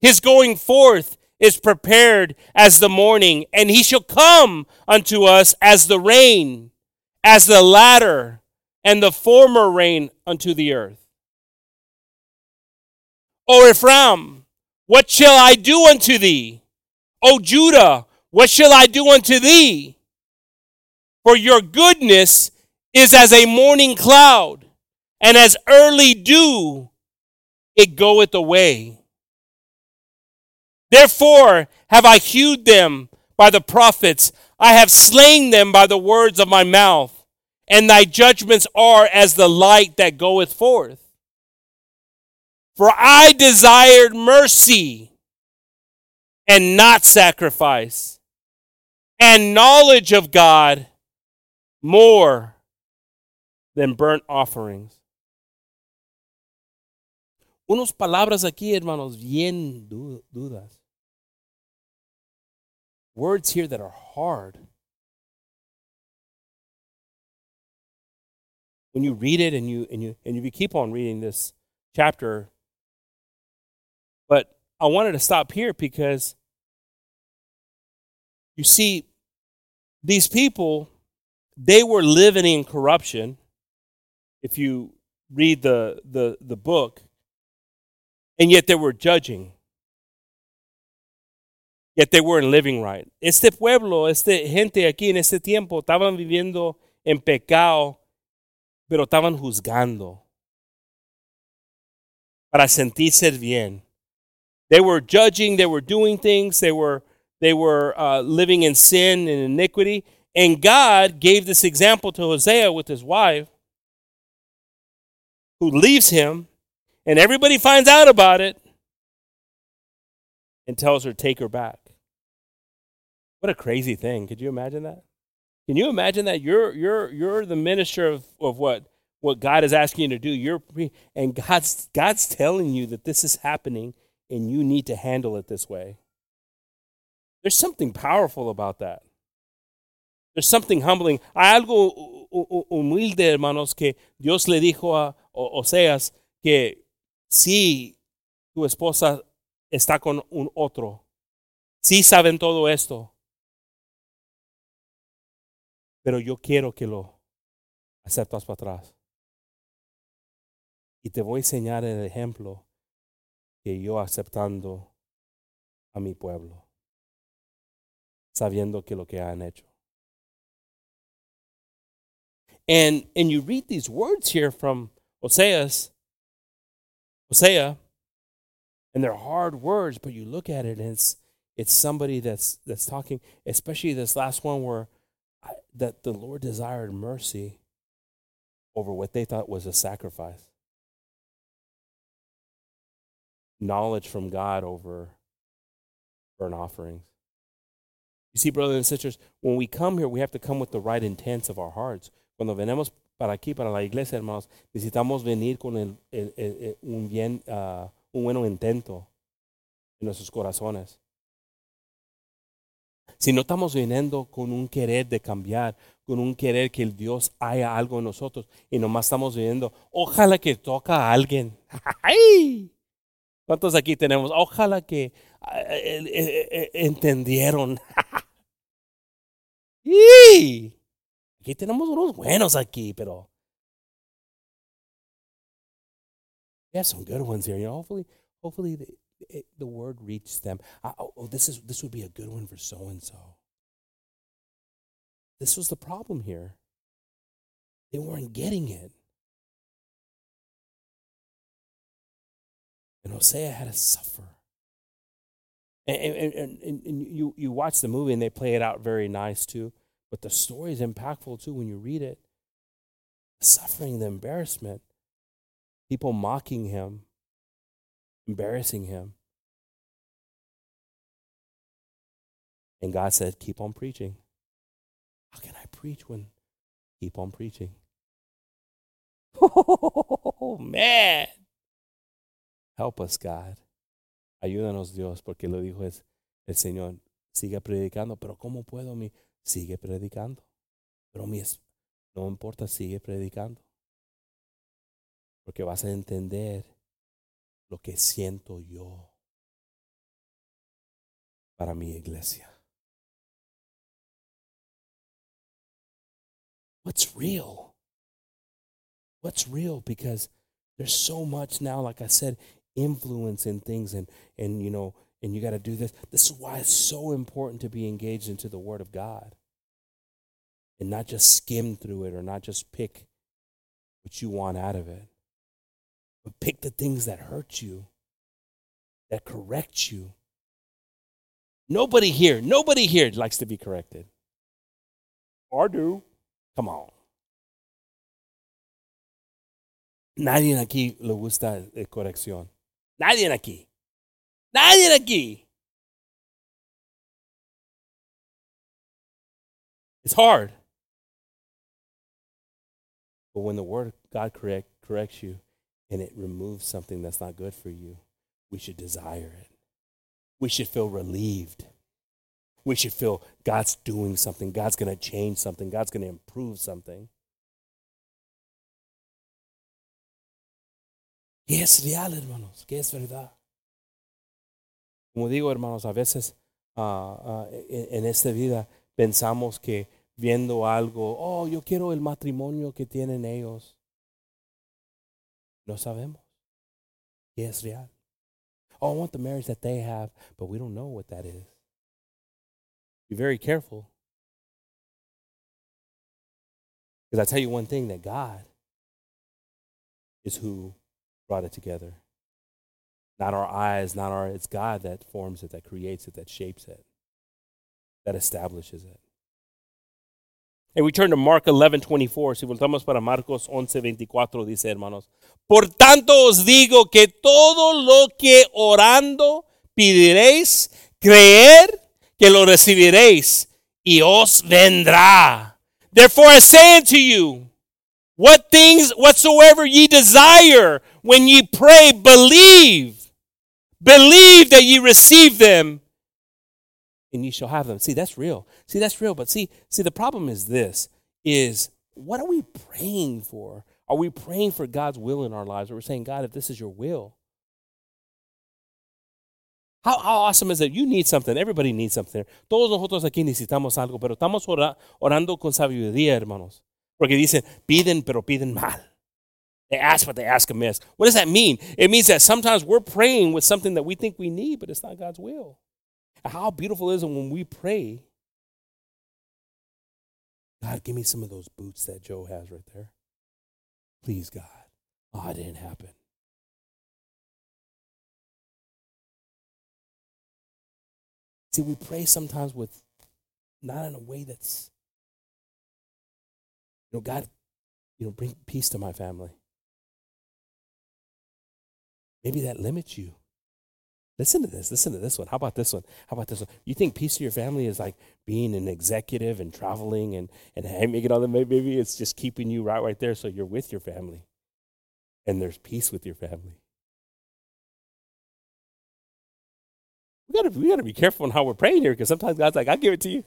His going forth is prepared as the morning, and he shall come unto us as the rain, as the latter and the former rain unto the earth. O Ephraim, what shall I do unto thee? O Judah, what shall I do unto thee? For your goodness is as a morning cloud, and as early dew, it goeth away. Therefore have I hewed them by the prophets. I have slain them by the words of my mouth. And thy judgments are as the light that goeth forth. For I desired mercy and not sacrifice, and knowledge of God more than burnt offerings. Unos palabras aquí, hermanos, bien dudas words here that are hard. When you read it and you and you and you keep on reading this chapter, but I wanted to stop here because you see these people, they were living in corruption. If you read the, the, the book, and yet they were judging. Yet they weren't living right. Este pueblo, este gente aquí en este tiempo, estaban viviendo en pecado, pero estaban juzgando para sentirse bien. They were judging, they were doing things, they were, they were uh, living in sin and iniquity. And God gave this example to Hosea with his wife, who leaves him, and everybody finds out about it and tells her, Take her back. What a crazy thing. Could you imagine that? Can you imagine that? You're, you're, you're the minister of, of what, what God is asking you to do. You're, and God's, God's telling you that this is happening and you need to handle it this way. There's something powerful about that. There's something humbling. Hay algo humilde, hermanos, que Dios le dijo a Oseas que si tu esposa está con un otro, si saben todo esto, pero yo quiero que lo aceptas para atrás. Y te voy a enseñar el ejemplo que yo aceptando a mi pueblo, sabiendo que lo que han hecho. And, and you read these words here from Oseas, Hosea, and they're hard words, but you look at it and it's, it's somebody that's, that's talking, especially this last one where that the Lord desired mercy over what they thought was a sacrifice. Knowledge from God over burnt offerings. You see, brothers and sisters, when we come here, we have to come with the right intents of our hearts. Cuando venimos para aquí, para la iglesia, hermanos, necesitamos venir con el, el, el, un, bien, uh, un buen intento en nuestros corazones. Si no estamos viniendo con un querer de cambiar, con un querer que el Dios haya algo en nosotros y nomás estamos viviendo, ojalá que toca a alguien. ¡Ay! ¿Cuántos aquí tenemos? Ojalá que uh, entendieron. ¡Y! Aquí tenemos unos buenos aquí, pero. We have some good ones here. You know, hopefully, hopefully the, the word reached them. Uh, oh, oh, this is this would be a good one for so and so. This was the problem here. They weren't getting it. And Hosea had to suffer. And, and, and, and, you, you watch the movie and they play it out very nice too. But the story is impactful too when you read it. The suffering, the embarrassment, people mocking him, embarrassing him. And God said, Keep on preaching. How can I preach when keep on preaching? Oh, man. Help us, God. Ayúdanos, Dios, porque lo dijo es el Señor. Sigue predicando, pero ¿cómo puedo mi sigue predicando. Pero mi, no importa, sigue predicando. Porque vas a entender lo que siento yo para mi iglesia. What's real? What's real? Because there's so much now, like I said, influence in things and and you know and you got to do this. This is why it's so important to be engaged into the Word of God and not just skim through it or not just pick what you want out of it, but pick the things that hurt you, that correct you. Nobody here, nobody here likes to be corrected. Or do. Come on. Nadie aquí le gusta la corrección. Nadie aquí. Nadie aquí. It's hard. But when the word of God correct, corrects you and it removes something that's not good for you, we should desire it. We should feel relieved. We should feel God's doing something. God's going to change something. God's going to improve something. Y es real, hermanos, que es verdad. Como digo, hermanos, a veces uh, uh, en, en, esta vida pensamos que viendo algo, oh, yo quiero el matrimonio que tienen ellos. No sabemos que es real. Oh, I want the marriage that they have, but we don't know what that is. Be very careful. Because I tell you one thing that God is who brought it together. Not our eyes, not our, it's God that forms it, that creates it, that shapes it, that establishes it. And we turn to Mark 11, 24. Si voltamos para Marcos 11, 24, dice hermanos. Por tanto os digo que todo lo que orando pediréis, creer que lo recibiréis y os vendrá. Therefore I say unto you, what things whatsoever ye desire when ye pray, believe. Believe that ye receive them and ye shall have them. See, that's real. See, that's real. But see, see, the problem is this is what are we praying for? Are we praying for God's will in our lives? Or we're saying, God, if this is your will. How, how awesome is it? You need something. Everybody needs something. Todos nosotros aquí necesitamos algo, pero estamos orando con sabiduría, hermanos. Porque dicen, piden, pero piden mal. They ask, but they ask amiss. What does that mean? It means that sometimes we're praying with something that we think we need, but it's not God's will. How beautiful is it when we pray? God, give me some of those boots that Joe has right there. Please, God. Oh, it didn't happen. See, we pray sometimes with not in a way that's, you know, God, you know, bring peace to my family. Maybe that limits you. Listen to this. Listen to this one. How about this one? How about this one? You think peace to your family is like being an executive and traveling and, and making all the maybe it's just keeping you right right there so you're with your family. And there's peace with your family. We gotta we gotta be careful on how we're praying here because sometimes God's like, I'll give it to you.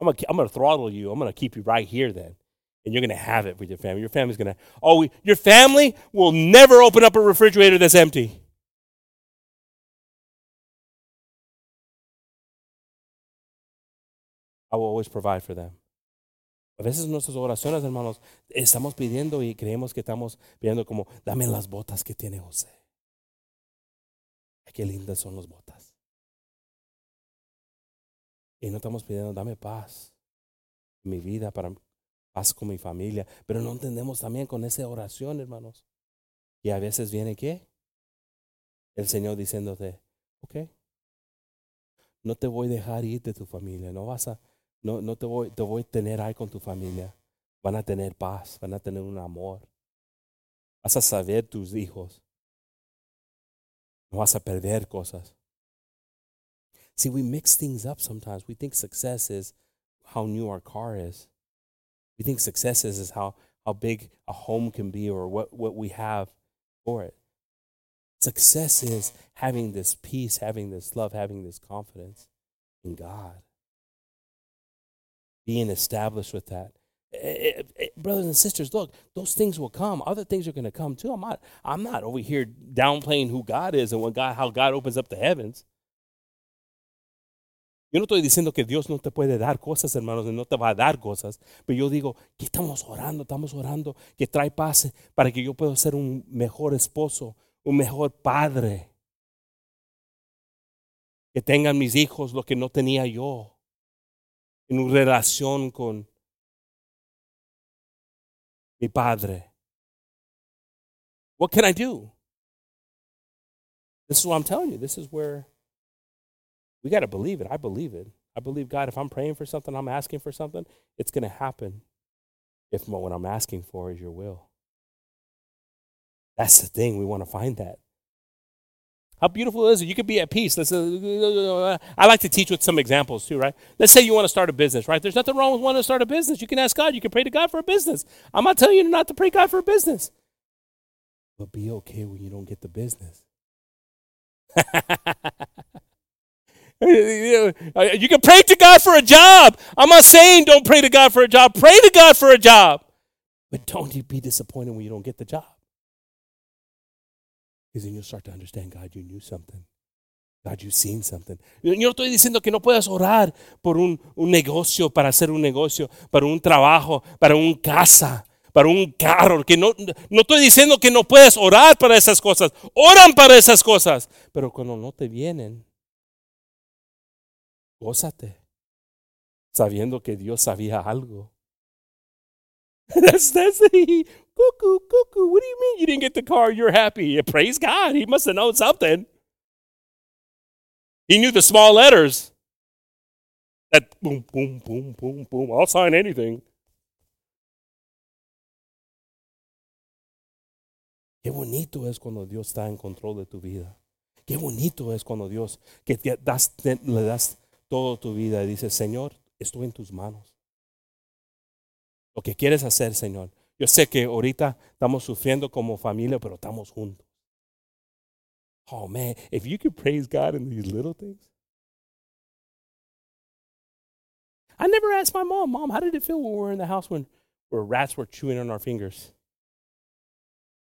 I'm gonna I'm gonna throttle you. I'm gonna keep you right here then. And you're gonna have it with your family. Your family's gonna oh your family will never open up a refrigerator that's empty. I will always provide for them. A veces nuestras oraciones, hermanos, estamos pidiendo y creemos que estamos pidiendo como, dame las botas que tiene José. Qué lindas son las botas. Y no estamos pidiendo, dame paz mi vida, para paz con mi familia. Pero no entendemos también con esa oración, hermanos. Y a veces viene qué? El Señor diciéndote, ok, no te voy a dejar ir de tu familia, no vas a no, no te, voy, te voy a tener ahí con tu familia. Van a tener paz, van a tener un amor. Vas a saber tus hijos. No vas a perder cosas. See, we mix things up sometimes. We think success is how new our car is. We think success is, is how, how big a home can be or what, what we have for it. Success is having this peace, having this love, having this confidence in God being established with that. Eh, eh, eh, brothers and sisters, look, those things will come. Other things are going to come too. I'm not, I'm not over here downplaying who God is and what God, how God opens up the heavens. Yo no estoy diciendo que Dios no te puede dar cosas, hermanos, no te va a dar cosas, pero yo digo que estamos orando, estamos orando, que trae paz para que yo pueda ser un mejor esposo, un mejor padre. Que tengan mis hijos lo que no tenía yo en relación con mi padre. What can I do? This is what I'm telling you. This is where we got to believe it. I believe it. I believe God. If I'm praying for something, I'm asking for something, it's going to happen. If what I'm asking for is your will. That's the thing. We want to find that. How beautiful is it? You could be at peace. Let's, uh, I like to teach with some examples too, right? Let's say you want to start a business, right? There's nothing wrong with wanting to start a business. You can ask God. You can pray to God for a business. I'm not telling you not to pray to God for a business. But be okay when you don't get the business. you can pray to God for a job. I'm not saying don't pray to God for a job. Pray to God for a job. But don't you be disappointed when you don't get the job. Because then you'll start to understand, God, you knew something. God, you've seen something. Yo no estoy diciendo que no puedas orar por un, un negocio, para hacer un negocio, para un trabajo, para un casa, para un carro. Que no, no estoy diciendo que no puedes orar para esas cosas. Oran para esas cosas. Pero cuando no te vienen, gózate, sabiendo que Dios sabía algo. That's, that's the cuckoo, cuckoo. What do you mean you didn't get the car? You're happy. Praise God. He must have known something. He knew the small letters. That boom, boom, boom, boom, boom. I'll sign anything. Qué bonito es cuando Dios está en control de tu vida. Qué bonito es cuando Dios, que te das, le das toda tu vida y dices, Señor, estoy en tus manos. Lo que quieres hacer, Señor. Yo sé que ahorita estamos sufriendo como familia, pero estamos juntos. Oh man, if you could praise God in these little things. I never asked my mom, Mom, how did it feel when we were in the house when where rats were chewing on our fingers?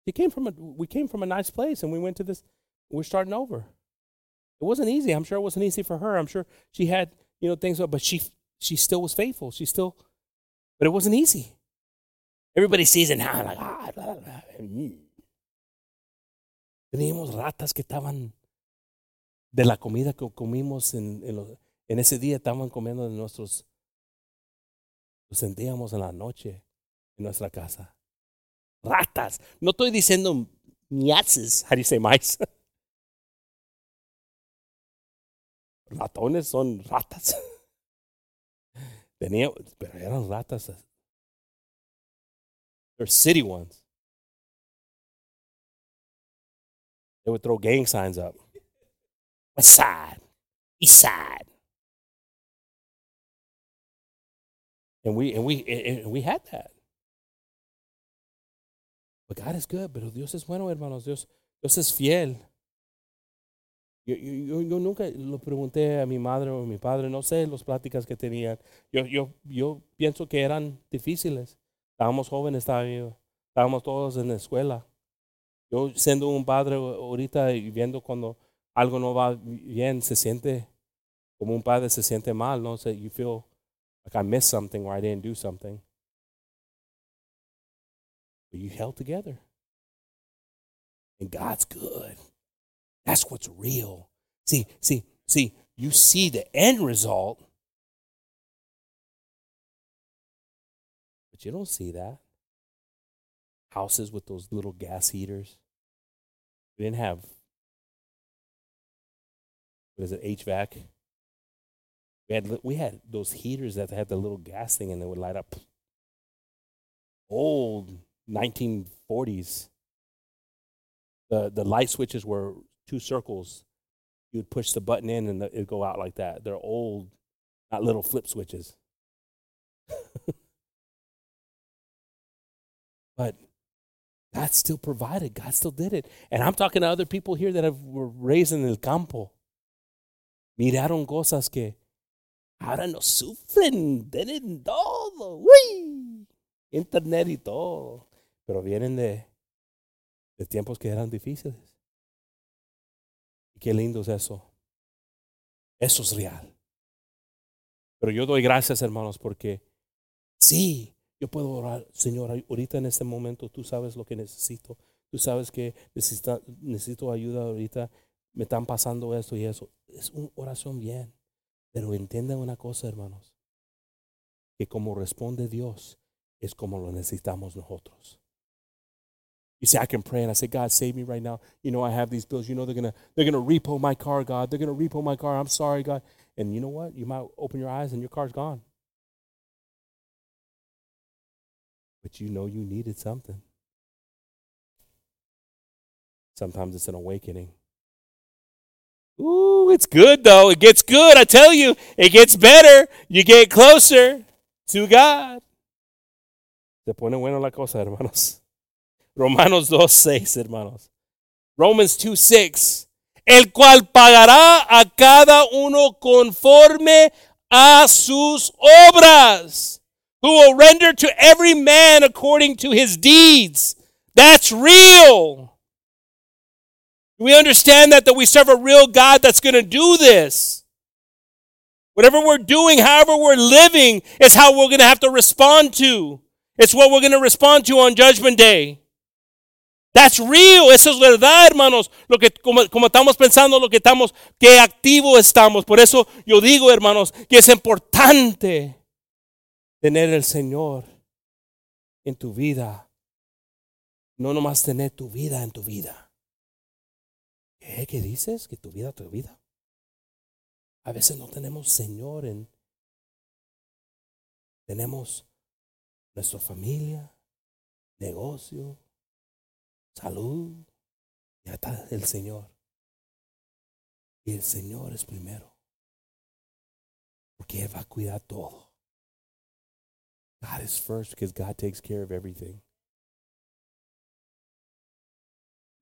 She came from a we came from a nice place and we went to this we're starting over. It wasn't easy. I'm sure it wasn't easy for her. I'm sure she had, you know, things but she she still was faithful. She still but it wasn't easy. Everybody sees it now like ah, blah, blah, blah. Teníamos ratas que estaban de la comida que comimos en, en, los- en ese día, estaban comiendo de nuestros, los sentíamos en la noche en nuestra casa. Ratas. No estoy diciendo miaces. How do you say mice? Ratones son ratas. Tenía, pero eran ratas. They're city ones. They would throw gang signs up. West side, east side. And we and we and and we had that. But God is good, pero Dios es bueno, hermanos. Dios, Dios es fiel. Yo, yo, yo, nunca lo pregunté a mi madre o a mi padre, no sé las pláticas que tenían. Yo, yo, yo pienso que eran difíciles. Estábamos jóvenes, estábamos todos en la escuela. Yo siendo un padre ahorita y viendo cuando algo no va bien, se siente como un padre se siente mal, no sé, you feel like I missed something or I didn't do something. But you held together. And God's good. That's what's real. See, see, see, you see the end result, but you don't see that. Houses with those little gas heaters. We didn't have, what is it, HVAC? We had, we had those heaters that had the little gas thing and they would light up. Old 1940s. The, the light switches were two circles. You would push the button in and it'd go out like that. They're old, not little flip switches. but God still provided. God still did it. And I'm talking to other people here that have, were raised in el campo. Miraron cosas que ahora no sufren. Tienen todo. ¡Uy! Internet y todo. Pero vienen de, de tiempos que eran difíciles. Y qué lindo es eso. Eso es real. Pero yo doy gracias, hermanos, porque sí, yo puedo orar, Señor, ahorita en este momento tú sabes lo que necesito. Tú sabes que necesito ayuda ahorita. Me están pasando esto y eso. Es una oración bien. Pero entiendan una cosa, hermanos. Que como responde Dios, es como lo necesitamos nosotros. You say, I can pray and I say, God, save me right now. You know, I have these bills. You know, they're gonna they're gonna repo my car, God. They're gonna repo my car. I'm sorry, God. And you know what? You might open your eyes and your car's gone. But you know you needed something. Sometimes it's an awakening. Ooh, it's good though. It gets good. I tell you, it gets better. You get closer to God. Se pone bueno la cosa, hermanos. Romanos 2, 6, hermanos. Romans 2, 6. El cual pagará a cada uno conforme a sus obras. Who will render to every man according to his deeds. That's real. We understand that, that we serve a real God that's going to do this. Whatever we're doing, however we're living, is how we're going to have to respond to. It's what we're going to respond to on Judgment Day. That's real, eso es verdad, hermanos. Lo que como, estamos pensando, lo que estamos, qué activo estamos. Por eso yo digo, hermanos, que es importante tener el Señor en tu vida. No nomás tener tu vida en tu vida. ¿Qué, ¿Qué dices? Que tu vida, tu vida. A veces no tenemos Señor en... Tenemos nuestra familia, negocio, salud, ya está el Señor. Y el Señor es primero. Porque Él va a cuidar todo. God is first because God takes care of everything.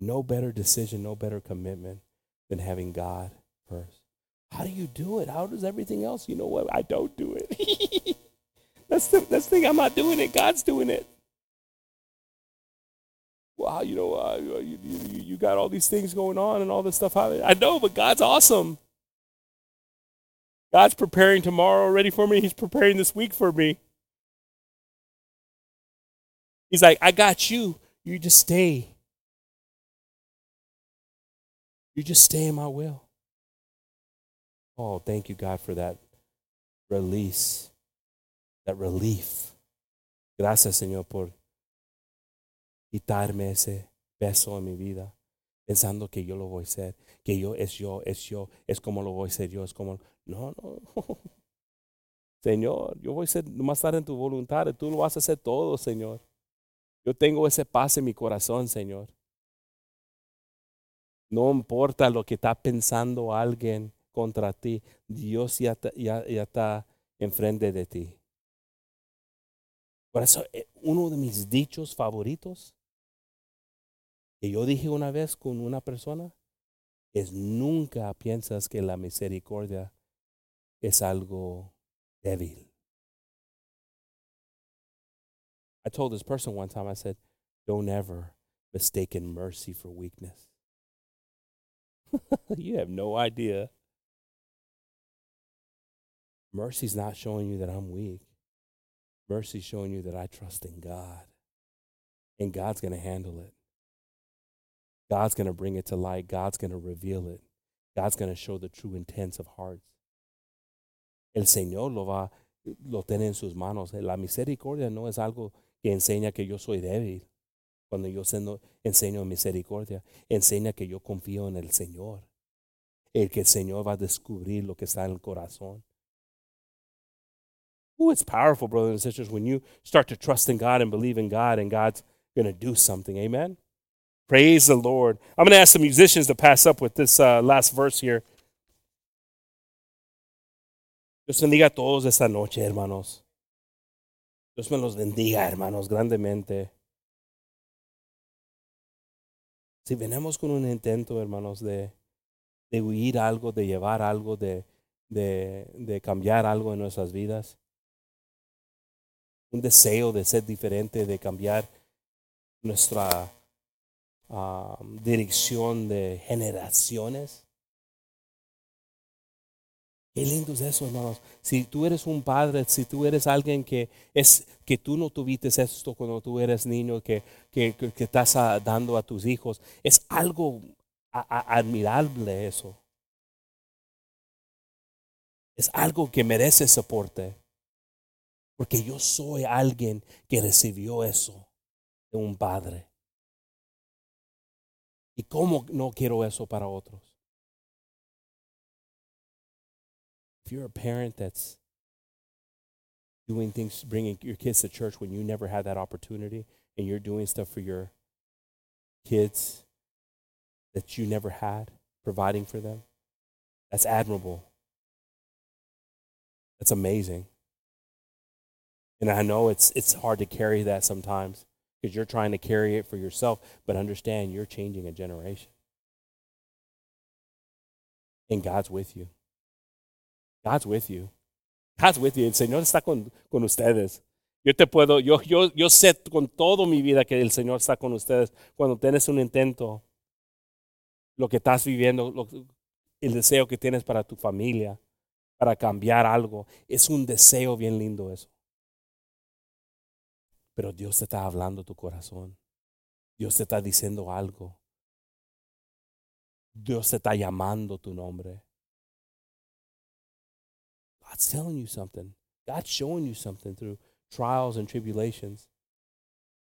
No better decision, no better commitment than having God first. How do you do it? How does everything else? You know what? I don't do it. that's the that's the thing. I'm not doing it. God's doing it well, you know, uh, you, you, you got all these things going on and all this stuff. I know, but God's awesome. God's preparing tomorrow ready for me. He's preparing this week for me. He's like, I got you. You just stay. You just stay in my will. Oh, thank you, God, for that release, that relief. Gracias, Señor, por quitarme ese peso en mi vida, pensando que yo lo voy a ser, que yo es yo, es yo, es como lo voy a ser yo, es como... No, no. Señor, yo voy a ser, más estar en tu voluntad, tú lo vas a hacer todo, Señor. Yo tengo ese paz en mi corazón, Señor. No importa lo que está pensando alguien contra ti, Dios ya, ya, ya está enfrente de ti. Por eso, eh, uno de mis dichos favoritos que yo dije una vez con una persona es nunca piensas que la misericordia es algo débil. I told this person one time, I said, don't ever mistake mercy for weakness. you have no idea. Mercy's not showing you that I'm weak. Mercy's showing you that I trust in God. And God's going to handle it. God's going to bring it to light. God's going to reveal it. God's going to show the true intents of hearts. El Señor lo va, lo tiene en sus manos. Eh, la misericordia no es algo que enseña que yo soy débil. Cuando yo enseño misericordia, enseña que yo confío en el Señor. El que el Señor va a descubrir lo que está en el corazón. Oh, it's powerful, brothers and sisters, when you start to trust in God and believe in God, and God's going to do something. Amen. Praise the Lord. I'm going to ask the musicians to pass up with this uh, last verse here. Dios bendiga a todos esta noche, hermanos. Dios me los bendiga, hermanos, grandemente. Si venimos con un intento, hermanos, de, de huir algo, de llevar algo, de, de, de cambiar algo en nuestras vidas, un deseo de ser diferente, de cambiar nuestra Um, dirección de generaciones. Qué lindo es eso, hermanos. Si tú eres un padre, si tú eres alguien que es que tú no tuviste esto cuando tú eres niño, que, que, que estás dando a tus hijos, es algo admirable eso. Es algo que merece soporte. Porque yo soy alguien que recibió eso de un padre. ¿Y cómo no quiero eso para otros? If you're a parent that's doing things, bringing your kids to church when you never had that opportunity, and you're doing stuff for your kids that you never had, providing for them, that's admirable. That's amazing. And I know it's, it's hard to carry that sometimes because you're trying to carry it for yourself, but understand you're changing a generation. And God's with you. God's with you. God's with you. El Señor está con, con ustedes. Yo te puedo, yo, yo, yo sé con toda mi vida que el Señor está con ustedes cuando tienes un intento lo que estás viviendo, lo, el deseo que tienes para tu familia, para cambiar algo. Es un deseo bien lindo eso. Pero Dios te está hablando tu corazón. Dios te está diciendo algo. Dios te está llamando tu nombre. God's telling you something. God's showing you something through trials and tribulations.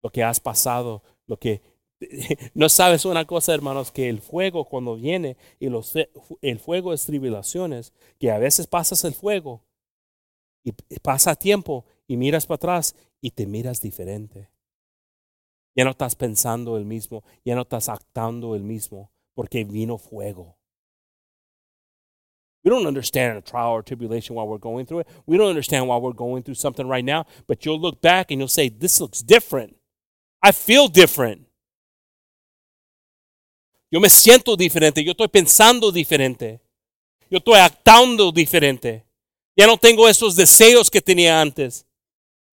Lo que has pasado, lo que no sabes una cosa, hermanos, que el fuego cuando viene y los, el fuego es tribulaciones, que a veces pasas el fuego y pasa tiempo y miras para atrás y te miras diferente. Ya no estás pensando el mismo, ya no estás actuando el mismo, porque vino fuego. We don't understand a trial or tribulation while we're going through it. We don't understand why we're going through something right now, but you'll look back and you'll say, This looks different. I feel different. Yo me siento diferente, yo estoy pensando diferente, yo estoy actuando diferente. Ya no tengo esos deseos que tenía antes.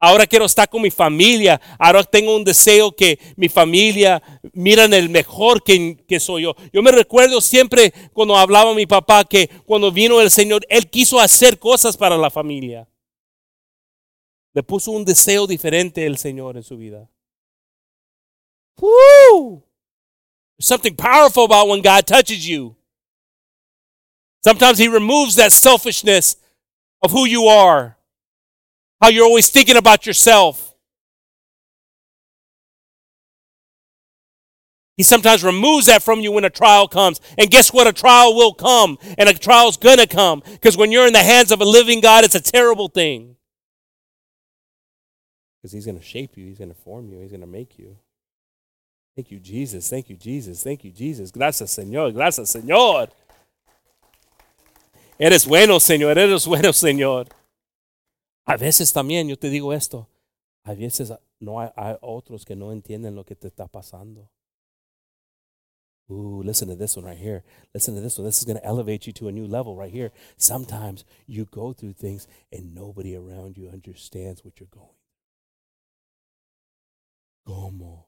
Ahora quiero estar con mi familia. Ahora tengo un deseo que mi familia miren el mejor que, soy yo. Yo me recuerdo siempre cuando hablaba mi papá que cuando vino el Señor, Él quiso hacer cosas para la familia. Le puso un deseo diferente el Señor en su vida. Woo! Something powerful about when God touches you. Sometimes He removes that selfishness of who you are, how you're always thinking about yourself. He sometimes removes that from you when a trial comes. And guess what? A trial will come, and a trial's gonna come. Because when you're in the hands of a living God, it's a terrible thing. Because He's gonna shape you, He's gonna form you, He's gonna make you. Thank you, Jesus. Thank you, Jesus. Thank you, Jesus. Gracias, Señor. Gracias, Señor. Eres bueno, Señor. Eres bueno, Señor. A veces también yo te digo esto. A veces no hay, otros que no entienden lo que te está pasando. Ooh, listen to this one right here. Listen to this one. This is going to elevate you to a new level right here. Sometimes you go through things and nobody around you understands what you're going. ¿Cómo?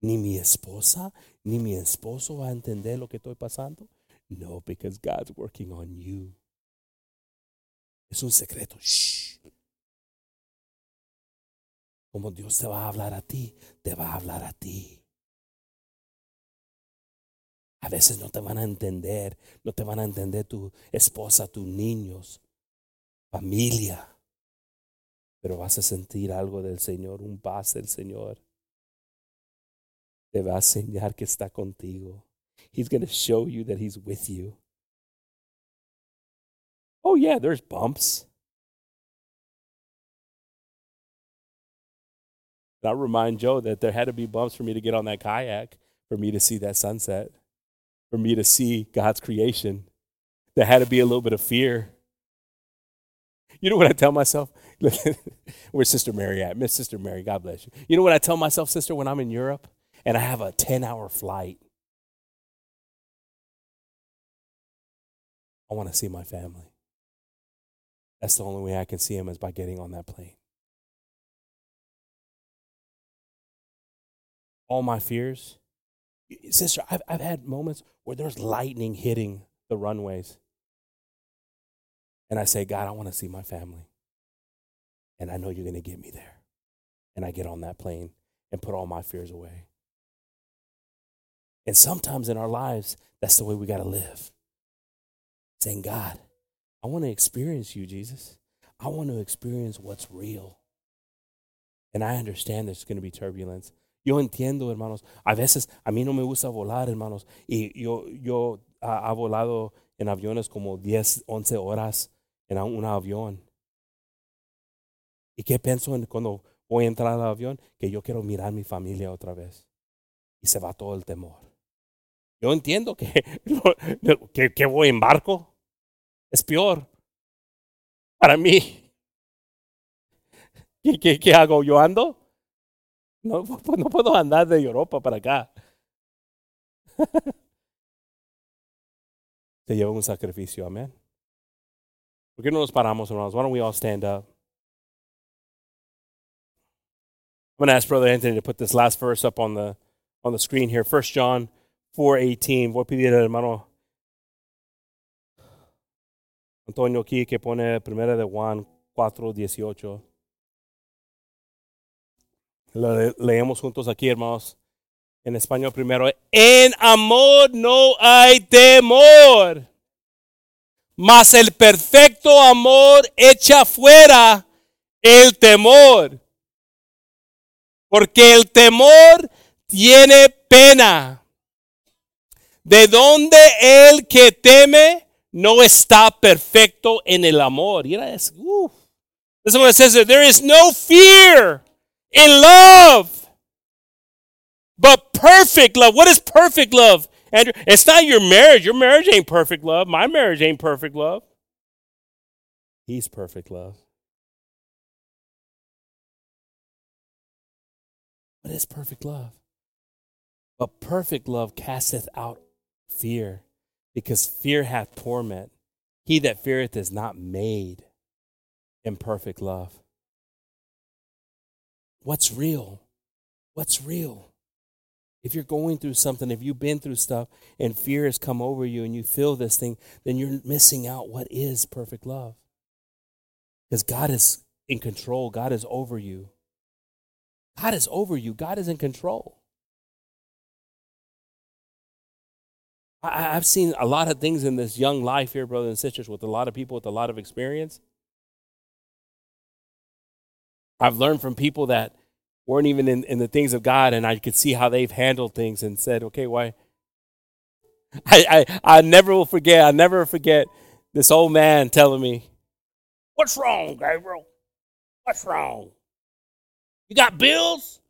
ni mi esposa, ni mi esposo va a entender lo que estoy pasando. No, because God's working on you. Es un secreto. Shh. Como Dios te va a hablar a ti, te va a hablar a ti. A veces no te van a entender, no te van a entender tu esposa, tus niños, familia. Pero vas a sentir algo del Señor, un paz del Señor te va a enseñar que está contigo. He's going to show you that he's with you. Oh, yeah, there's bumps. I'll remind Joe that there had to be bumps for me to get on that kayak, for me to see that sunset, for me to see God's creation. There had to be a little bit of fear. You know what I tell myself? Where's Sister Mary at? Miss Sister Mary, God bless you. You know what I tell myself, sister, when I'm in Europe? and I have a 10 hour flight. I want to see my family. That's the only way I can see them is by getting on that plane. All my fears. Sister, I've, I've had moments where there's lightning hitting the runways. And I say, God, I want to see my family. And I know you're going to get me there. And I get on that plane and put all my fears away. And sometimes in our lives, that's the way we got to live. Saying, God, I want to experience you, Jesus. I want to experience what's real. And I understand there's going to be turbulence. Yo entiendo, hermanos. A veces a mí no me gusta volar, hermanos. Y yo, yo uh, ha volado en aviones como 10, 11 horas en un avión. ¿Y qué pienso en cuando voy a entrar al avión? Que yo quiero mirar a mi familia otra vez. Y se va todo el temor. Yo entiendo que, que, que voy en barco. Es peor. Para mí. ¿Qué, qué, qué hago? ¿Yo ando? No, no puedo andar de Europa para acá. Se lleva un sacrificio, amén. ¿Por qué no nos paramos, hermanos? Why don't we all stand up? I'm going to ask Brother Anthony to put this last verse up on the on the screen here. First John 4.18. Voy a pedir al hermano Antonio aquí que pone primera de Juan 4.18. Leemos juntos aquí, hermanos. En español primero. En amor no hay temor. Mas el perfecto amor echa fuera el temor. Porque el temor tiene pena. De donde el que teme no está perfecto en el amor. You know, that's, This it says. There is no fear in love, but perfect love. What is perfect love? Andrew, it's not your marriage. Your marriage ain't perfect love. My marriage ain't perfect love. He's perfect love. What is perfect love? But perfect love casteth out fear, because fear hath torment. He that feareth is not made in perfect love. What's real? What's real? If you're going through something, if you've been through stuff and fear has come over you and you feel this thing, then you're missing out what is perfect love. Because God is in control, God is over you. God is over you, God is in control. I, have seen a lot of things in this young life here, brothers and sisters, with a lot of people with a lot of experience. I've learned from people that weren't even in, in the things of God, and I could see how they've handled things and said, okay, why? I, I, I never will forget, I never forget this old man telling me, What's wrong, Gabriel? What's wrong? You got bills?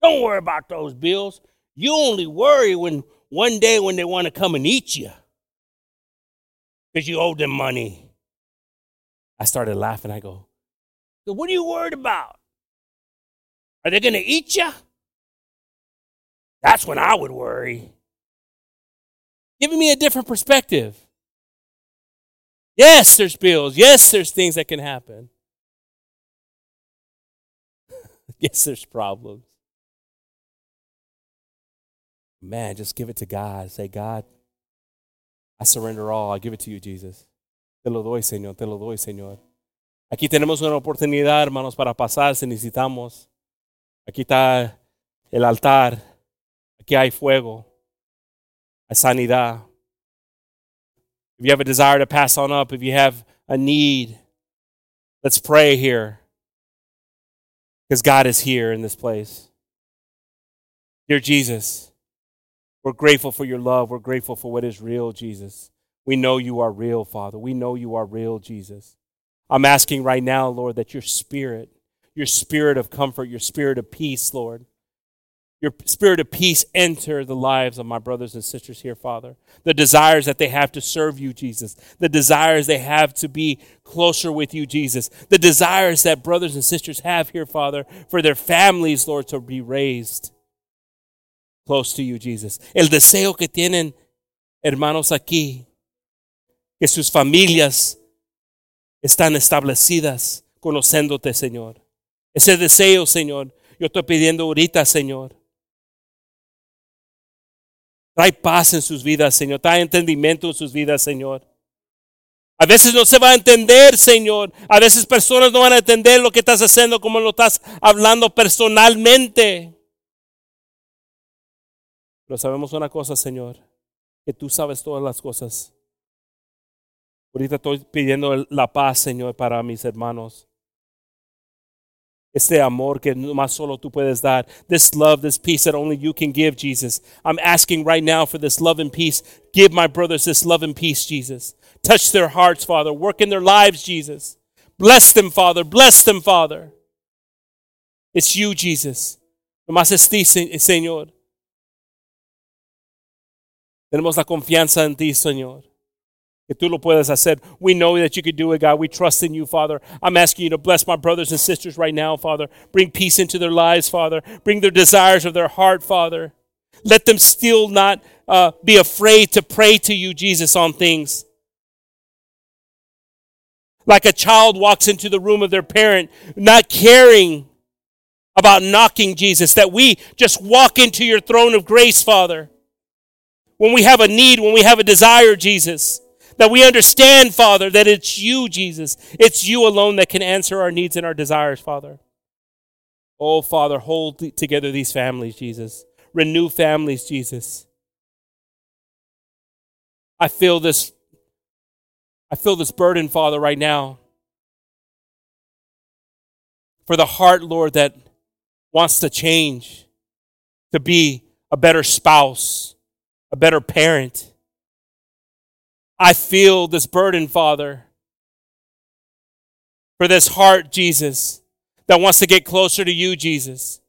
Don't worry about those bills. You only worry when one day when they want to come and eat you because you owe them money. I started laughing. I go, so what are you worried about? Are they going to eat you? That's when I would worry. Giving me a different perspective. Yes, there's bills. Yes, there's things that can happen. yes, there's problems. Man, just give it to God. Say, God, I surrender all. I give it to you, Jesus. Te lo doy, Señor. Te lo doy, Señor. Aquí tenemos una oportunidad, hermanos, para pasar si necesitamos. Aquí está el altar. Aquí hay fuego. Hay sanidad. If you have a desire to pass on up, if you have a need, let's pray here. Because God is here in this place. Dear Jesus, we're grateful for your love. We're grateful for what is real, Jesus. We know you are real, Father. We know you are real, Jesus. I'm asking right now, Lord, that your spirit, your spirit of comfort, your spirit of peace, Lord, your spirit of peace enter the lives of my brothers and sisters here, Father. The desires that they have to serve you, Jesus. The desires they have to be closer with you, Jesus. The desires that brothers and sisters have here, Father, for their families, Lord, to be raised close to you, Jesus. El deseo que tienen hermanos aquí, que sus familias están establecidas conociéndote, Señor. Ese deseo, Señor, yo estoy pidiendo ahorita, Señor. Trae paz en sus vidas, Señor. Trae entendimiento en sus vidas, Señor. A veces no se va a entender, Señor. A veces personas no van a entender lo que estás haciendo, como lo estás hablando personalmente. Pero sabemos una cosa, Señor, que tú sabes todas las cosas. Ahorita estoy pidiendo la paz, Señor, para mis hermanos. Este amor que más solo tú puedes dar. This love, this peace that only you can give, Jesus. I'm asking right now for this love and peace. Give my brothers this love and peace, Jesus. Touch their hearts, Father. Work in their lives, Jesus. Bless them, Father. Bless them, Father. It's you, Jesus. Nomás es ti, Señor. Tenemos la confianza en ti, Señor. Que tú lo puedes hacer. We know that you can do it, God. We trust in you, Father. I'm asking you to bless my brothers and sisters right now, Father. Bring peace into their lives, Father. Bring their desires of their heart, Father. Let them still not uh, be afraid to pray to you, Jesus, on things. Like a child walks into the room of their parent, not caring about knocking Jesus, that we just walk into your throne of grace, Father when we have a need, when we have a desire, Jesus. That we understand, Father, that it's you, Jesus. It's you alone that can answer our needs and our desires, Father. Oh, Father, hold together these families, Jesus. Renew families, Jesus. I feel this I feel this burden, Father, right now. For the heart, Lord, that wants to change, to be a better spouse, a better parent. I feel this burden, Father, for this heart, Jesus, that wants to get closer to you, Jesus.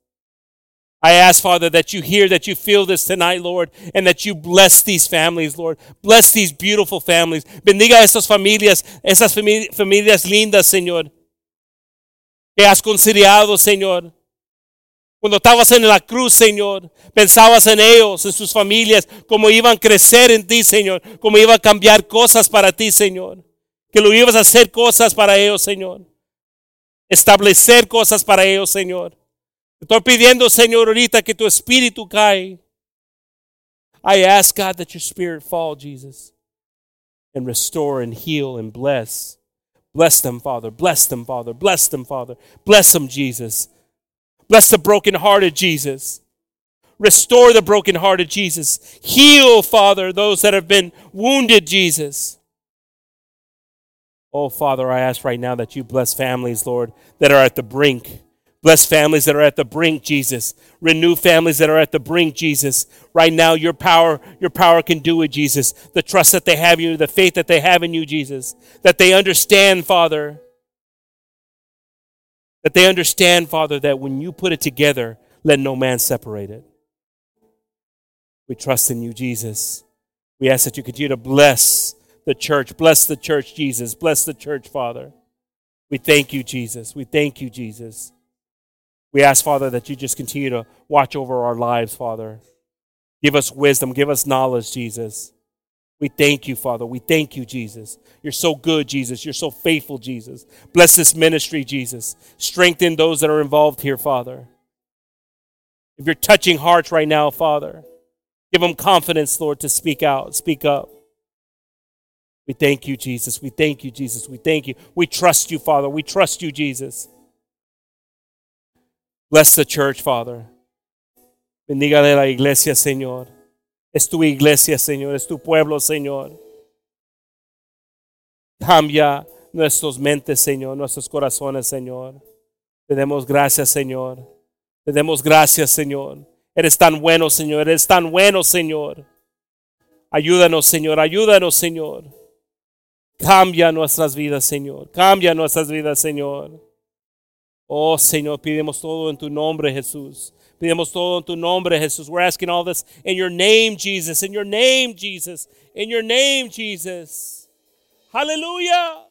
I ask, Father, that you hear, that you feel this tonight, Lord, and that you bless these families, Lord. Bless these beautiful families. Bendiga esas familias, esas familias lindas, Señor. Que has conciliado, Señor. Cuando estabas en la cruz, Señor, pensabas en ellos, en sus familias, cómo iban a crecer en ti, Señor, cómo iban a cambiar cosas para ti, Señor. Que lo ibas a hacer cosas para ellos, Señor. Establecer cosas para ellos, Señor. Estoy pidiendo, Señor, ahorita que tu espíritu cae. I ask God that your spirit fall, Jesus, and restore and heal and bless. Bless them, Father. Bless them, Father. Bless them, Father. Bless them, Jesus. Bless the brokenhearted, Jesus. Restore the brokenhearted, Jesus. Heal, Father, those that have been wounded, Jesus. Oh, Father, I ask right now that you bless families, Lord, that are at the brink Bless families that are at the brink, Jesus. Renew families that are at the brink, Jesus. Right now, your power, your power can do it, Jesus. The trust that they have in you, the faith that they have in you, Jesus. That they understand, Father. That they understand, Father, that when you put it together, let no man separate it. We trust in you, Jesus. We ask that you continue to bless the church. Bless the church, Jesus. Bless the church, Father. We thank you, Jesus. We thank you, Jesus. We ask, Father, that you just continue to watch over our lives, Father. Give us wisdom, give us knowledge, Jesus. We thank you, Father. We thank you, Jesus. You're so good, Jesus. You're so faithful, Jesus. Bless this ministry, Jesus. Strengthen those that are involved here, Father. If you're touching hearts right now, Father, give them confidence, Lord, to speak out, speak up. We thank you, Jesus. We thank you, Jesus. We thank you. We trust you, Father. We trust you, Jesus. Bless the church, Father. Bendígale la iglesia, Señor. Es tu iglesia, Señor. Es tu pueblo, Señor. Cambia nuestras mentes, Señor, nuestros corazones, Señor. Te demos gracias, Señor. Te demos gracias, Señor. Eres tan bueno, Señor. Eres tan bueno, Señor. Ayúdanos, Señor. Ayúdanos, Señor. Cambia nuestras vidas, Señor. Cambia nuestras vidas, Señor. Oh Señor, pidemos todo en tu nombre, Jesús. Pidemos todo en tu nombre, Jesús. We're asking all this in your name, Jesus. In your name, Jesus. In your name, Jesus. Hallelujah.